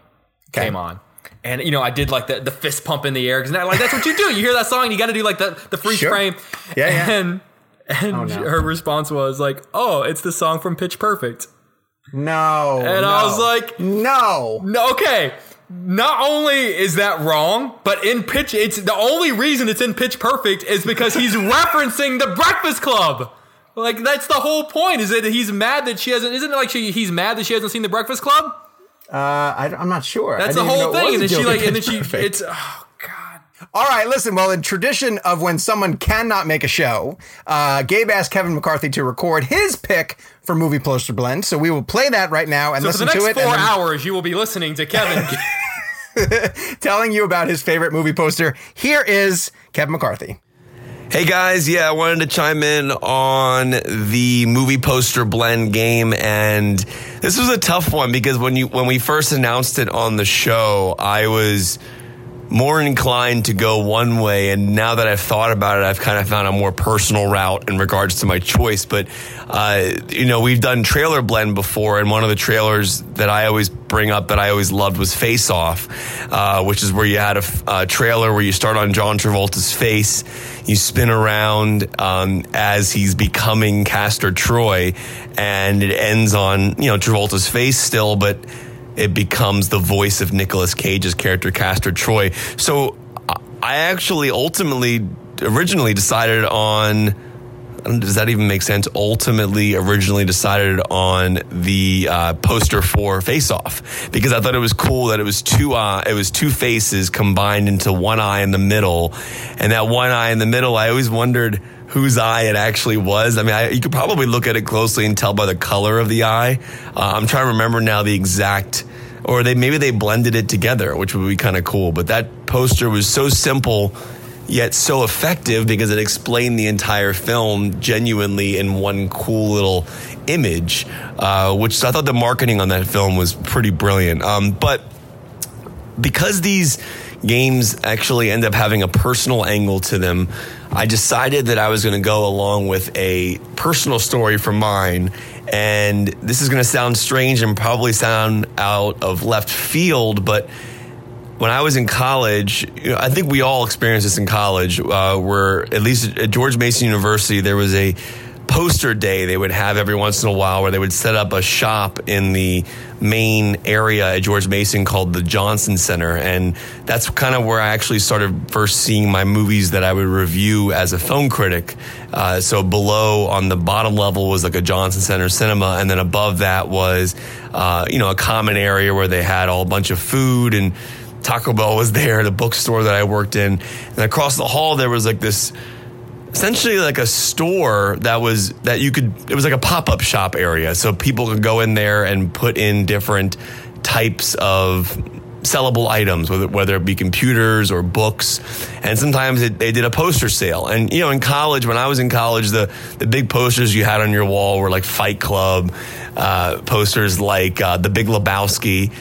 came on. And you know, I did like the, the fist pump in the air because like that's what you do. You hear that song, and you got to do like the the freeze Sure. frame. Yeah, yeah. And and oh, no. her response was like, "Oh, it's the song from Pitch Perfect." no, And I was like, no. No, okay. Not only is that wrong, but in pitch, it's the only reason it's in Pitch Perfect is because he's referencing the Breakfast Club. Like that's the whole point. Is that he's mad that she hasn't? Isn't it like she, he's mad that she hasn't seen the Breakfast Club? Uh, I, am not sure. That's the whole thing. And then she like, and then she, Perfect. it's oh god. All right, listen. Well, in tradition of when someone cannot make a show, uh, Gabe asked Kevin McCarthy to record his pick for movie poster blend. So we will play that right now and So for the listen next to it. four and then hours, you will be listening to Kevin. telling you about his favorite movie poster. Here is Kevin McCarthy. Hey guys, yeah, I wanted to chime in on the movie poster blend game and this was a tough one because when you when we first announced it on the show, I was more inclined to go one way. And now that I've thought about it, I've kind of found a more personal route in regards to my choice. But, uh, you know, we've done trailer blend before. And one of the trailers that I always bring up that I always loved was Face Off, uh, which is where you had a, a, trailer where you start on John Travolta's face, you spin around um, as he's becoming Castor Troy, and it ends on, you know, Travolta's face still, but it becomes the voice of Nicolas Cage's character, Castor Troy. So I actually ultimately, originally decided on. Does that even make sense? Ultimately, originally decided on the uh, poster for Face Off because I thought it was cool that it was two uh, it was two faces combined into one eye in the middle, and that one eye in the middle. I always wondered whose eye it actually was. I mean, I, you could probably look at it closely and tell by the color of the eye. Uh, I'm trying to remember now the exact, or they maybe they blended it together, which would be kind of cool. But that poster was so simple yet so effective because it explained the entire film genuinely in one cool little image, uh, which I thought the marketing on that film was pretty brilliant. Um, but because these games actually end up having a personal angle to them, I decided that I was going to go along with a personal story from mine. And this is going to sound strange and probably sound out of left field, but when I was in college, you know, I think we all experienced this in college, uh, where at least at George Mason University, there was a poster day they would have every once in a while where they would set up a shop in the main area at George Mason called the Johnson Center. And that's kind of where I actually started first seeing my movies that I would review as a film critic. Uh, so below on the bottom level was like a Johnson Center cinema. And then above that was, uh, you know, a common area where they had all a bunch of food and Taco Bell was there, the bookstore that I worked in. And across the hall, there was like this essentially like a store that was that you could it was like a pop-up shop area. So people could go in there and put in different types of sellable items whether, whether it be computers or books. And sometimes it, they did a poster sale. And you know in college when i was in college the, the big posters you had on your wall were like fight club uh, posters like uh, the big lebowski.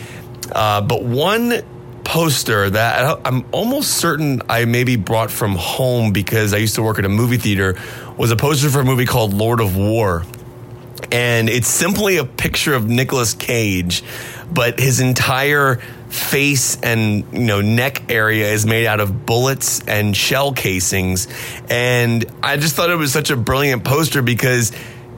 Uh, but one poster that I'm almost certain I maybe brought from home because I used to work at a movie theater was a poster for a movie called Lord of War. And it's simply a picture of Nicolas Cage, but his entire face and you know neck area is made out of bullets and shell casings and I just thought it was such a brilliant poster because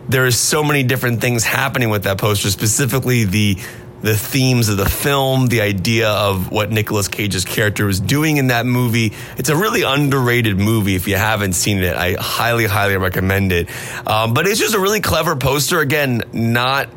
there is so many different things happening with that poster specifically the the themes of the film, the idea of what Nicolas Cage's character was doing in that movie. It's a really underrated movie. If you haven't seen it, I highly, highly recommend it. Um, but it's just a really clever poster. Again, not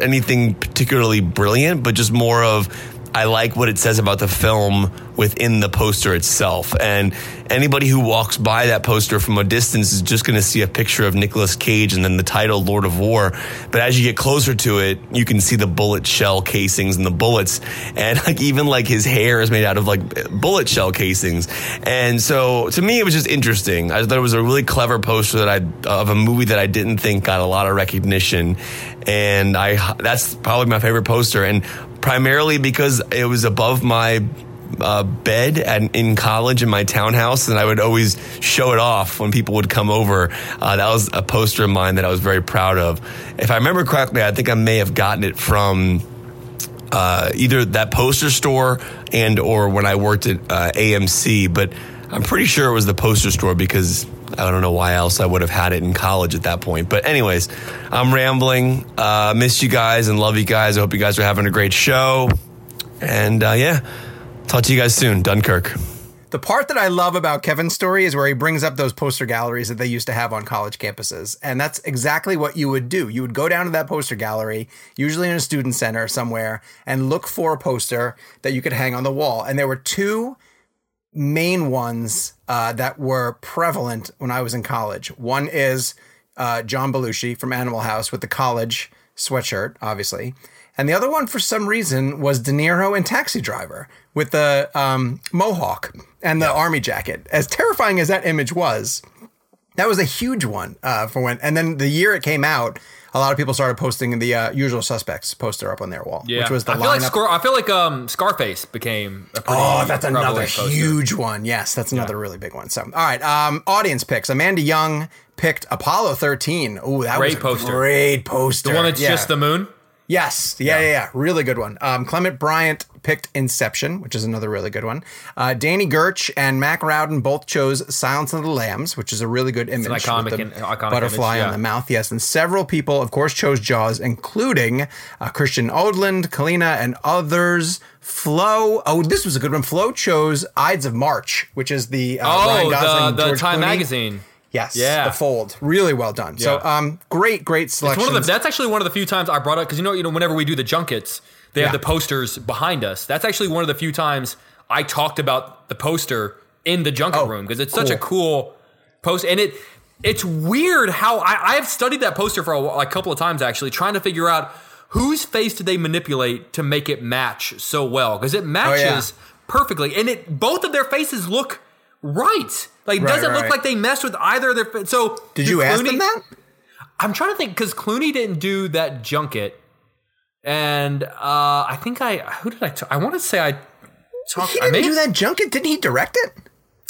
anything particularly brilliant, but just more of I like what it says about the film within the poster itself. And anybody who walks by that poster from a distance is just going to see a picture of Nicolas Cage and then the title Lord of War. But as you get closer to it, you can see the bullet shell casings and the bullets. And like even like his hair is made out of like bullet shell casings. And so to me, it was just interesting. I thought it was a really clever poster that I of a movie that I didn't think got a lot of recognition. And I that's probably my favorite poster. And primarily because it was above my uh, bed at, in college in my townhouse, and I would always show it off when people would come over. Uh, that was a poster of mine that I was very proud of. If I remember correctly, I think I may have gotten it from uh, either that poster store and or when I worked at uh, AMC, but I'm pretty sure it was the poster store because I don't know why else I would have had it in college at that point. But anyways, I'm rambling. Uh, miss you guys and love you guys. I hope you guys are having a great show. And uh, yeah, talk to you guys soon. Dunkirk. The part that I love about Kevin's story is where he brings up those poster galleries that they used to have on college campuses. And that's exactly what you would do. You would go down to that poster gallery, usually in a student center somewhere, and look for a poster that you could hang on the wall. And there were two main ones uh, that were prevalent when I was in college. One is uh, John Belushi from Animal House with the college sweatshirt, obviously. And the other one, for some reason, was De Niro in Taxi Driver with the um, mohawk and the army jacket. As terrifying as that image was, That was a huge one uh, for when, and then the year it came out, a lot of people started posting the uh, Usual Suspects poster up on their wall, Yeah, which was the I feel like lineup. Scar- I feel like um, Scarface became a pretty Oh, that's another poster. huge one. Yes, that's another really big one. So, all right, um, audience picks. Amanda Young picked Apollo 13. Oh, that was Great a poster. great poster. The one that's Yeah. just the moon. Yes. Yeah, yeah, yeah. Really good one. Um, Clement Bryant picked Inception, which is another really good one. Uh, Danny Gertch and Mac Rowden both chose Silence of the Lambs, which is a really good image. iconic with the and- iconic butterfly image, on yeah. the mouth. Yes. And several people, of course, chose Jaws, including uh, Christian Odland, Kalina, and others. Flo. Oh, this was a good one. Flo chose Ides of March, which is the uh, Ryan Oh, Gosling, the, the Time Clooney. magazine. Yes. Yeah. The fold. Really well done. So, um, great, great selection. one of the, that's actually one of the few times I brought up because you know, you know, whenever we do the junkets, they Yeah. have the posters behind us. That's actually one of the few times I talked about the poster in the junket Oh, room because it's such a cool post, and it it's weird how I, I've studied that poster for a, a couple of times actually, trying to figure out whose face did they manipulate to make it match so well because it matches perfectly, and it both of their faces look right. Like Right, doesn't right. look like they messed with either of their. So Did you ask them that? I'm trying to think because Clooney didn't do that junket, and uh, I think I who did I? I want to say I talked. He I didn't may- do that junket. Didn't he direct it?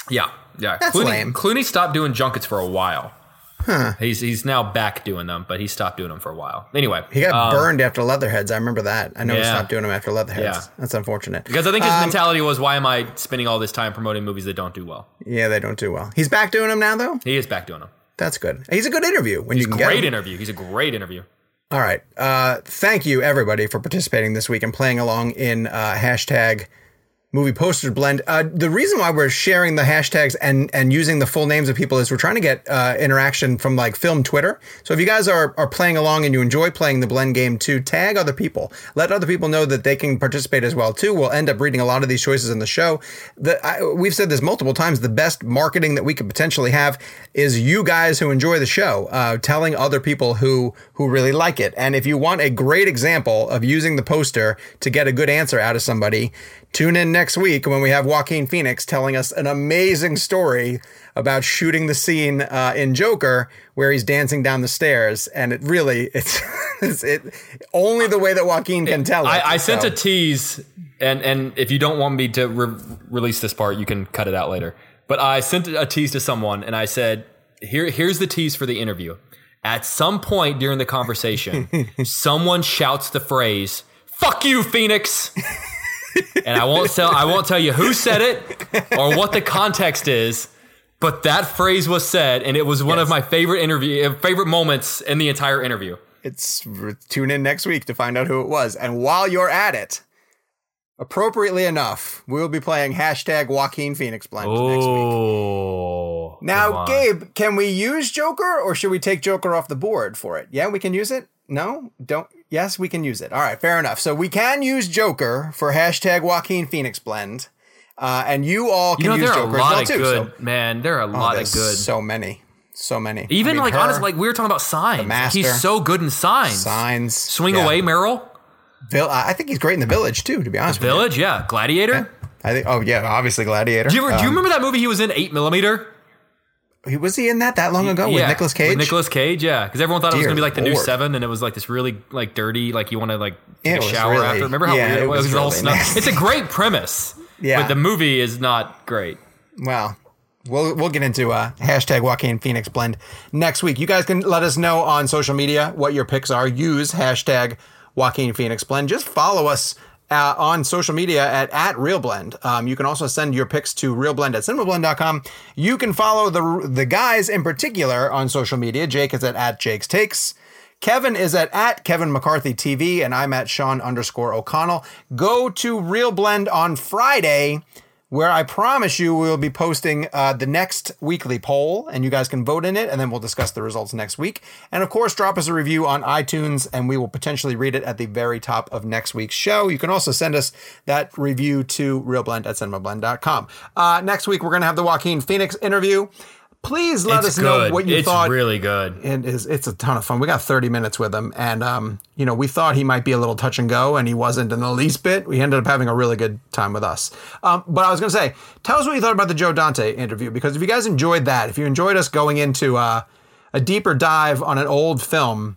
Yeah, yeah. That's Clooney, lame. Clooney stopped doing junkets for a while. He's he's now back doing them, but he stopped doing them for a while. Anyway, He got um, burned after Leatherheads. I remember that. I know he stopped doing them after Leatherheads. Yeah. That's unfortunate. because I think his Um, mentality was, "Why am I spending all this time promoting movies that don't do well?" Yeah, they don't do well. He's back doing them now, though. He is back doing them. That's good. He's a good interview when you can get Great interview. He's a great interview. All right. Uh, thank you, everybody, for participating this week and playing along in uh, hashtag movie poster blend. Uh, the reason why we're sharing the hashtags and and using the full names of people is we're trying to get uh, interaction from like film Twitter. So if you guys are are playing along and you enjoy playing the blend game too, tag other people. Let other people know that they can participate as well too. We'll end up reading a lot of these choices in the show. The, I, we've said this multiple times. The best marketing that we could potentially have is you guys who enjoy the show, uh, telling other people who who really like it. And if you want a great example of using the poster to get a good answer out of somebody, tune in next week when we have Joaquin Phoenix telling us an amazing story about shooting the scene uh, in Joker where he's dancing down the stairs. And it really, it's, it's it only the way that Joaquin can tell it. I, I sent So- a tease, and and if you don't want me to re- release this part, you can cut it out later. But I sent a tease to someone, and I said, "Here, here's the tease for the interview." At some point during the conversation, someone shouts the phrase "Fuck you, Phoenix," and I won't tell I won't tell you who said it or what the context is. But that phrase was said, and it was one of my favorite interview, uh, favorite moments in the entire interview. It's tune in next week to find out who it was. And while you're at it, appropriately enough, we'll be playing hashtag Joaquin Phoenix blend next week. Oh, Now. Gabe, can we use Joker or should we take Joker off the board for it? Yeah, we can use it? No? Don't yes, we can use it. All right, fair enough. So we can use Joker for hashtag Joaquin Phoenix blend. Uh, and you all can You know, use there are a Joker lot well of too. good So, man. There are a oh, lot of good. So many. So many. Even I mean, like her, honestly, like we were talking about signs. He's so good in signs. signs. Swing yeah. away, Meryl. Vill- I think he's great in the village too, to be honest with you. Village, yeah. Gladiator. I think. Oh yeah, obviously Gladiator. Do you, ever, do you Um, remember that movie he was in, Eight Millimeter? Was he in that that long ago with yeah, Nicolas Cage? With Nicolas Cage, yeah. Because everyone thought it was gonna be like the new Seven, and it was like this really like dirty, like you want to like take a shower really- after. Remember how yeah, weird it was? It was all really snuff. nasty. It's a great premise. Yeah. But the movie is not great. Well, we'll we'll get into uh, hashtag Joaquin Phoenix blend next week. You guys can let us know on social media what your picks are. Use hashtag Joaquin Phoenix blend. Just follow us. Uh, on social media at, at ReelBlend. Um, you can also send your picks to reelblend at cinemablend.com. You can follow the the guys in particular on social media. Jake is at, at Jake's Takes. Kevin is at, at Kevin McCarthy TV, and I'm at Sean underscore O'Connell. Go to ReelBlend on Friday, where I promise you we'll be posting uh, the next weekly poll, and you guys can vote in it, and then we'll discuss the results next week. And of course, drop us a review on iTunes, and we will potentially read it at the very top of next week's show. You can also send us that review to reelblend at cinemablend.com. Uh, next week, we're going to have the Joaquin Phoenix interview. Please let it's us good. know what you it's thought. really good. it is it's a ton of fun. We got 30 minutes with him and um, you know, we thought he might be a little touch and go and he wasn't in the least bit. We ended up having a really good time with us. Um, but I was going to say, tell us what you thought about the Joe Dante interview because if you guys enjoyed that, if you enjoyed us going into uh, a deeper dive on an old film,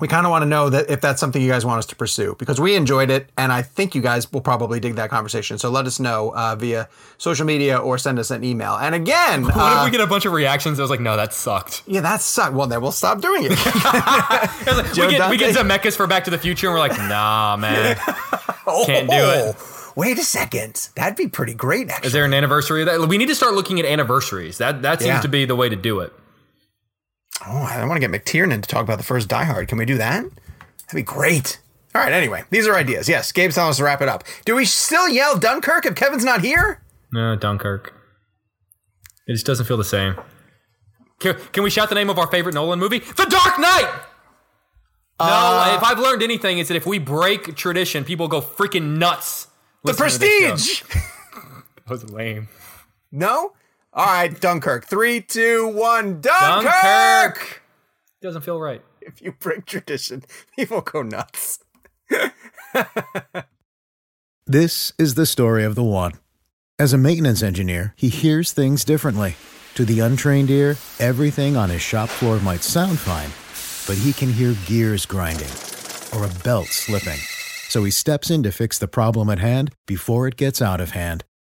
we kind of want to know that if that's something you guys want us to pursue because we enjoyed it and I think you guys will probably dig that conversation. So let us know uh, via social media or send us an email. And again, What uh, if we get a bunch of reactions that was like, no, that sucked? yeah, that sucked. Well, then we'll stop doing it. Like, we, get, we get Zemeckis for Back to the Future, and we're like, nah, man. Can't do it. Oh, Wait a second. That'd be pretty great, actually. Is there an anniversary of that? We need to start looking at anniversaries. That that seems Yeah. to be the way to do it. Oh, I want to get McTiernan to talk about the first Die Hard. Can we do that? That'd be great. All right, anyway, these are ideas. Yes, Gabe's telling us to wrap it up. Do we still yell Dunkirk if Kevin's not here? No, Dunkirk. It just doesn't feel the same. Can, can we shout the name of our favorite Nolan movie? The Dark Knight! No, Uh, if I've learned anything, it's that if we break tradition, people go freaking nuts. The listening to this show. Prestige. That was lame. no? All right, Dunkirk. Three, two, one. Dunkirk! Dunkirk! Doesn't feel right. If you break tradition, people go nuts. This is the story of the one. As a maintenance engineer, he hears things differently. To the untrained ear, everything on his shop floor might sound fine, but he can hear gears grinding or a belt slipping. So he steps in to fix the problem at hand before it gets out of hand.